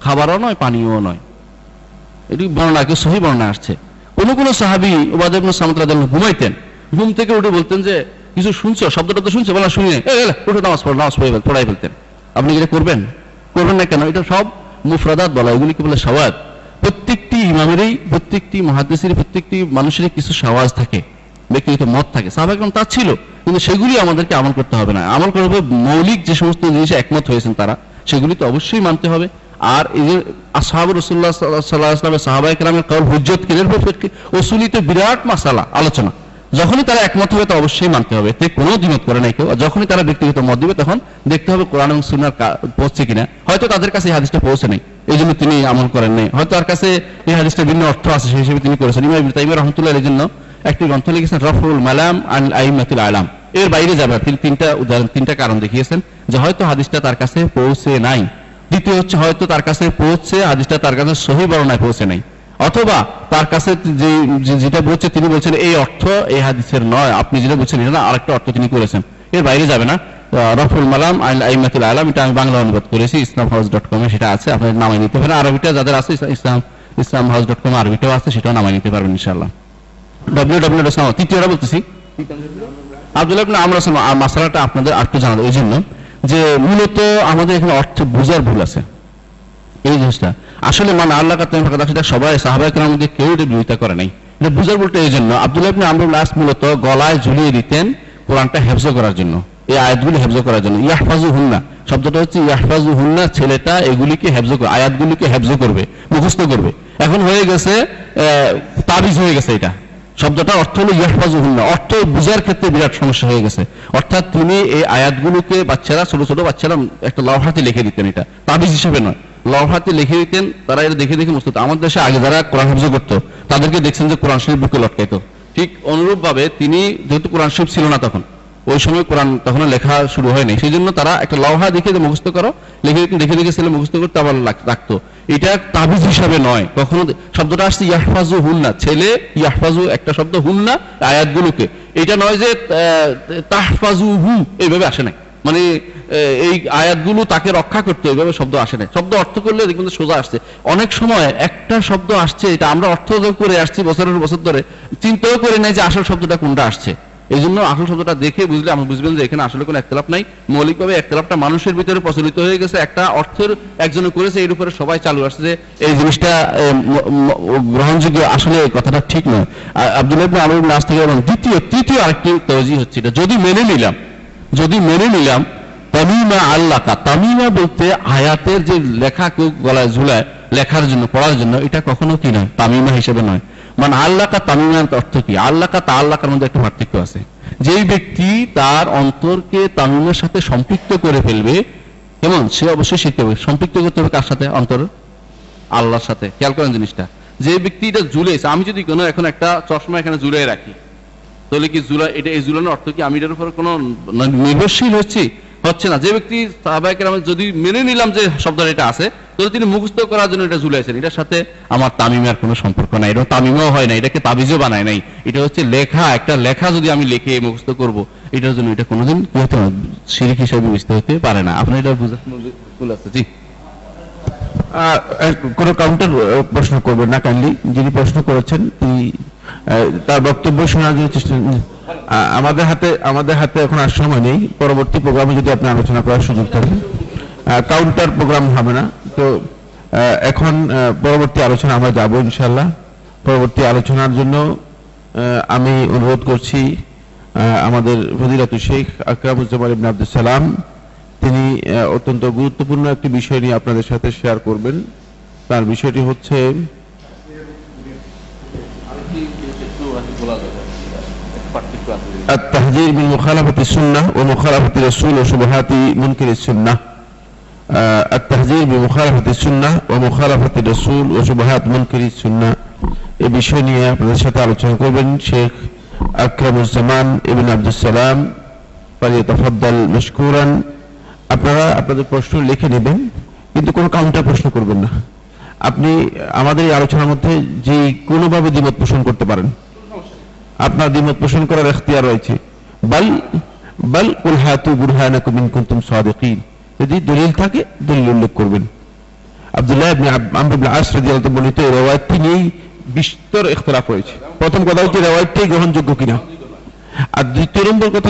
খাবারও নয় পানীয় নয়। এটি বর্ণনা কেউ সহি বর্ণনা আসছে। কোন কোন সাহাবি ওবাদ ইবনে সামত ঘুমাইতেন, ঘুম থেকে উঠে বলতেন যে, কিছু শুনছো? শব্দটা তো শুনছো, বলা শুনি উঠে, নামাজ পড়ো, নামাজ পড়ে পড়াই ফেলতেন। আপনি এটা করবেন? করবেন না কেন? এটা সব মুফরাদাত বলা এগুলিকে বলে সওয়াদ? প্রত্যেকটি ইমামেরই, প্রত্যেকটি মহাদেশের প্রত্যেকটি মানুষেরই কিছু সওয়াজ থাকে, ব্যক্তিগত মত থাকে। সাহাবাগণ তা ছিল, কিন্তু সেগুলি আমাদেরকে আমল করতে হবে না। আমল করতে হবে মৌলিক যে সমস্ত জিনিসে একমত হয়েছেন তারা, সেগুলি তো অবশ্যই মানতে হবে। আর এই যে আসহাব রসুল্লাহ সাল্লাহ আসলামের সাহাবাই কেরামের কাউল হুজ্জত কিনের ওসুলি তো বিরাট মাসালা, আলোচনা। যখনই তারা একমত হবে, তা অবশ্যই মানতে হবে। এতে কোনো দ্বিমত করে নাই কেউ। যখনই তারা ব্যক্তিগত মত দিবে, তখন দেখতে হবে কোরআন এবং সুনার পৌঁছছে কিনা। হয়তো তাদের কাছে এই হাদিসটা পৌঁছে নেই। এই জন্য তিনি আমল করেন নাই। হয়তো তার কাছে এই হাদিসটা ভিন্ন অর্থ আছে, সেই হিসেবে তিনি করেছেন। ইমাম তাইমা রহমতুল্লাহ এর জন্য একটি গ্রন্থ লিখেছেন রফরুল মালাম আল আইমাতুল আলাম। এর বাইরে যাবে। তিনি তিনটা উদাহরণ, তিনটা কারণ দেখিয়েছেন যে হয়তো হাদিসটা তার কাছে পৌঁছে নাই। দ্বিতীয় হচ্ছে হয়তো তার কাছে পৌঁছে হাদিসটা তার কাছে সহি বর্ণায় পৌঁছে নাই। অথবা তার কাছে যে যেটা বলছে তিনি বলছেন, এই অর্থ এই হাদিসের নয়। আপনি যেটা বলছেন এটা আরেকটা অর্থ তিনি করেছেন। এর বাইরে যাবে না। রফুল মালাম আল আইমাতুল আলাম, এটা আমি বাংলা অনুবাদ করেছি ইসলাম হাউস ডট কমে সেটা আছে, আপনার নামাই নিতে পারেন। আরবিটা যাদের আছে, ইসলাম- ইসলাম হাউস ডট কম আরবিটাও আছে, সেটাও নামাই নিতে পারবেন ইনশাআল্লাহ। ডব্লিউ ডব্লিউ তৃতীয়টা বলতেছি। ইবনে আমর মাসালাটা আপনাদের আরেকটু জানাব ওই জন্য। যে মূলত আমাদের এখানে অর্থ বোঝার ভুল আছে। এই জিনিসটা। আসলে মানে আল্লাহ কাতাম সেটা সবাই সাহাবাই কেরাম মধ্যে কেউ এটা বিরোধিতা করে নাই। বুঝার বলতে এই জন্য। আব্দুল্লাহ আমরুল লাস মূলত গলায় ঝুলিয়ে দিতেন কোরআনটা হেফজ করার জন্য। এই আয়াতগুলি হেফজ করার জন্য। ইয়াহফাজু হুন্না শব্দটা হচ্ছে ইয়াহফাজু হুন্না ছেলেটা এগুলিকে হেফজ করে আয়াতগুলিকে হেফজ করবে, মুখস্থ করবে। এখন হয়ে গেছে তাবিজ হয়ে গেছে এটা। শব্দটা অর্থ হলো ইয়াহফাজুহুল্লাহ অর্থ বুঝার ক্ষেত্রে বিরাট সমস্যা হয়ে গেছে। অর্থাৎ তিনি এই আয়াতগুলোকে বাচ্চারা, ছোট ছোট বাচ্চারা একটা লভাতে লিখে দিতেন এটা। তাবিজ হিসেবে নয়। লভাতে লিখে দিতেন, তারা এটা দেখে দেখে মুস্ত আমাদের দেশে আগে যারা কোরআন হাফজ করতো, তাদেরকে দেখছেন যে কোরআন শরীফ বুকে লটকাইতো। ঠিক অনুরূপভাবে তিনি, যেহেতু কোরআন শরীফ ছিল না তখন ওই সময় কোরআন তখন লেখা শুরু হয়নি। সেই জন্য তারা একটা লওহা দেখে যে মুখস্থ করো, লিখে দেখে দেখে ছেলে মুখস্থ করতে আবার রাখতো। এটা তাবিজ হিসাবে নয়। কখনো শব্দটা আসছে ইয়াহফাজু হুন্না। ছেলে ইয়াহফাজু একটা শব্দ হুন্না আয়াতগুলোকে। এটা নয় যে তাহফাজু হু এইভাবে আসে নাই। মানে এই আয়াতগুলো তাকে রক্ষা করতে এইভাবে শব্দ আসে না শব্দ অর্থ করলে দেখবেন সোজা আসছে। অনেক সময় একটা শব্দ আসছে, এটা আমরা অর্থ করে আসছি বছরের বছর ধরে। চিন্তাও করি নাই যে আসল শব্দটা কোনটা আসছে। এই জন্য আসল শব্দটা দেখে বুঝলে আমরা বুঝবেন যে এখানে আসলে কোনো একতলাপ নাই। মৌলিকভাবে একতলাপটা মানুষের ভিতরে প্রচলিত হয়ে গেছে। একটা অর্থের একজনে করেছে, এর উপরে সবাই চালু আসছে যে এই জিনিসটা গ্রহণযোগ্য আসলে কথাটা ঠিক নয়। আব্দুল্লাহ ইবনে আমর ইবনে থেকে এবং দ্বিতীয়, তৃতীয় আরেকটি তজি হচ্ছে এটা। যদি মেনে নিলাম, যদি মেনে নিলাম, তামিমা আল্লাকা, তামিমা বলতে আয়াতের যে লেখা কেউ গলায় ঝুলায়, লেখার জন্য, পড়ার জন্য, এটা কখনো কি নয়? তামিমা হিসেবে নয়। মানে আল্লাকা তামিমার অর্থ কি? আল্লাকা তা আল্লাকার মধ্যে একটা পার্থক্য আছে। যেই ব্যক্তি তার অন্তরকে তামিমের সাথে সম্পৃক্ত করে ফেলবে, কেমন? সে অবশ্যই শিখতে হবে সম্পৃক্ত করতে হবে কার সাথে? অন্তর আল্লাহর সাথে। খেয়াল করেন জিনিসটা। যে ব্যক্তি এটা ঝুলেছে আমি যদি কোনো এখন একটা চশমা এখানে ঝুলে রাখি, তাহলে কি জুলা এটা এই জুলানোর অর্থ কি? আমি এটার উপর কোনো নির্ভরশীল হচ্ছি? হচ্ছে না। যে ব্যক্তি সাহাবাহিকের আমি যদি মেনে নিলাম যে শব্দটা এটা আছে তাহলে তিনি মুখস্থ করার জন্য এটা ঝুলাইছেন, এটার সাথে আমার তামিমের কোনো সম্পর্ক নাই। এটা তামিমও হয় না এটাকে তাবিজও বানায় নাই। এটা হচ্ছে লেখা, একটা লেখা যদি আমি লিখে মুখস্থ করব, এটার জন্য এটা কোনোদিন হতে হিসেবে বুঝতে হতে পারে না। আপনার এটা আছে? জি। কোনো কাউন্টার প্রশ্ন করবেন না কাইন্ডলি যিনি প্রশ্ন করেছেন, তিনি তার বক্তব্য শোনার জন্য চেষ্টা আমাদের হাতে আমাদের হাতে এখন আর সময় নেই। পরবর্তী প্রোগ্রামে যদি আপনি আলোচনা করার সুযোগ থাকে কাউন্টার প্রোগ্রাম হবে না। তো আহ, এখন আহ, পরবর্তী আলোচনা আমরা যাব ইনশাল্লাহ পরবর্তী আলোচনার জন্য আহ, আমি অনুরোধ করছি আহ, আমাদের ফজিলাতুল শেখ আকরামুজ্জামান ইবনে আব্দুল সালাম তিনি আহ, অত্যন্ত গুরুত্বপূর্ণ একটি বিষয় নিয়ে আপনাদের সাথে শেয়ার করবেন তার বিষয়টি হচ্ছে التحذير من مخالفة السنة ومخالفة الرسول وشبهات منكر السنة آه، التحذير بمخالفة السنة ومخالفة الرسول وشبهات منكر السنة এই বিষয় নিয়ে আপনাদের সাথে আলোচনা করবেন শেখ আকরামুজ্জামান ইবিন আব্দুল সালাম ফালিয়াতাফাদ্দাল মশকুরান আপনারা আপনাদের প্রশ্ন লিখে নেবেন কিন্তু কোনো কাউন্টার প্রশ্ন করবেন না আপনি আমাদের এই আলোচনার মধ্যে যে কোনোভাবে দ্বিমত পোষণ করতে পারেন আপনার দ্বিমত পোষণ করার এখতিয়ার রয়েছে বাল বাল কুল হাতু বুরহানাকুম ইন কুনতুম সাদিকিন যদি দলিল থাকে, দলিল উল্লেখ করবেন। বিস্তর প্রথম কথা আর দ্বিতীয় কথা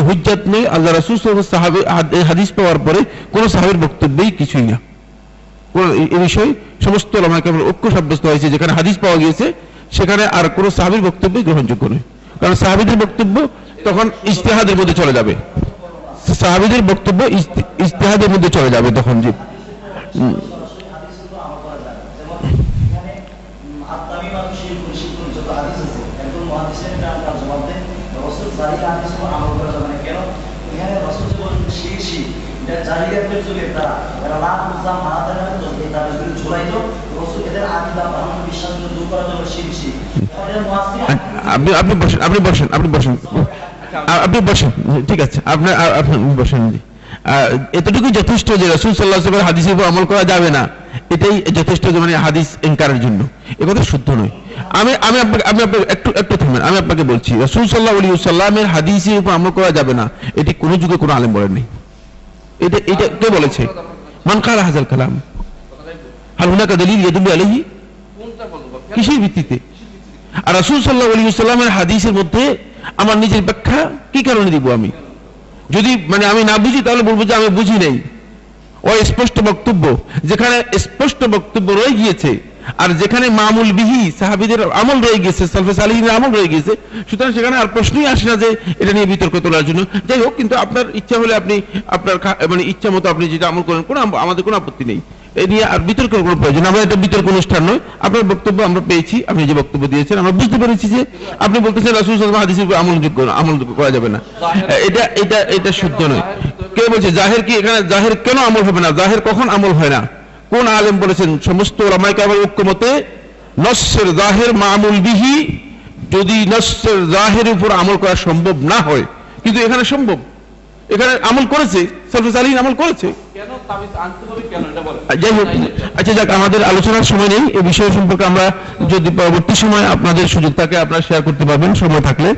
হুজ্জাত নেই আল্লাহ হাদিস পাওয়ার পরে কোন সাহাবীর বক্তব্যই কিছুই না। এই বিষয়ে সমস্ত ঐক্য সাব্যস্ত হয়েছে। যেখানে হাদিস পাওয়া গিয়েছে, সেখানে আর কোন সাহাবীর বক্তব্যই গ্রহণযোগ্য নয়। কারণ সাহাবীদের বক্তব্য তখন ইজতিহাদের মধ্যে চলে যাবে। সাহাবীদের বক্তব্য ইস্তেহাদের মধ্যে চলে যাবে তখন যে আপনি আপনি বসেন আপনি বসেন আপনি বসেন। আপনি বসেন, ঠিক আছে আপনার আপনি বসেন জি। এতটুকু যথেষ্ট যে রসুল সাল্লাহ সাল্লামের হাদিসের উপর আমল করা যাবে না, এটাই যথেষ্ট মানে হাদিস এনকারের জন্য। এ কথা শুদ্ধ নয়। আমি আমি আপনাকে আমি আপনাকে একটু একটু থামেন, আমি আপনাকে বলছি, রসুল সাল্লাহ আলী সাল্লামের হাদিসের উপর আমল করা যাবে না, এটি কোনো যুগে কোনো আলেম বলেন নেই। এটা এটা কে বলেছে? মান কালা হাজার কালাম। হাল হুনাকা দলিল ইয়াদুল্লু আলাইহি? কিসের ভিত্তিতে? আর রাসূল সাল্লাল্লাহু আলাইহি ওয়াসাল্লামের হাদিসের মধ্যে আমার নিজের ব্যাখ্যা কি কারণে দিব আমি? যদি মানে আমি না বুঝি, তাহলে বলব যে আমি বুঝি নাই। অস্পষ্ট স্পষ্ট বক্তব্য, যেখানে স্পষ্ট বক্তব্য রয়ে গিয়েছে আর যেখানে মামুল বিহি সাহাবিদের আমল রয়ে গিয়েছে সালফে সালিহিনের আমল রয়ে গিয়েছে সুতরাং সেখানে আর প্রশ্নই আসে না যে এটা নিয়ে বিতর্ক তোলার জন্য। যাই হোক কিন্তু আপনার ইচ্ছা হলে আপনি আপনার মানে ইচ্ছা মতো আপনি যেটা আমল করেন কোনো আমাদের কোনো আপত্তি নেই। এই নিয়ে আর বিতর্কের কোনো প্রয়োজন আমরা এটা বিতর্ক অনুষ্ঠান নয়। আপনার বক্তব্য আমরা পেয়েছি আপনি যে বক্তব্য দিয়েছেন আমরা বুঝতে পেরেছি যে আপনি বলতেছেন রাসুল হাদিসের উপর আমল যোগ্য না, আমল করা যাবে না। এটা এটা এটা শুদ্ধ নয়। কে বলছে জাহের কি এখানে জাহের কেন আমল হবে না? জাহের কখন আমল হয় না? কোন আলেম বলেছেন সমস্ত রামাইকে আবার ঐক্যমতে নস্যের জাহের মামুল বিহি যদি নস্যের জাহের উপর আমল করা সম্ভব না হয় কিন্তু এখানে সম্ভব। এখানে আমল করেছে আমল করেছে। যাই হোক আচ্ছা যাক আমাদের আলোচনার সময় নেই এই বিষয় সম্পর্কে আমরা যদি পরবর্তী সময় আপনাদের সুযোগ থাকে আপনারা শেয়ার করতে পারবেন সময় থাকলে।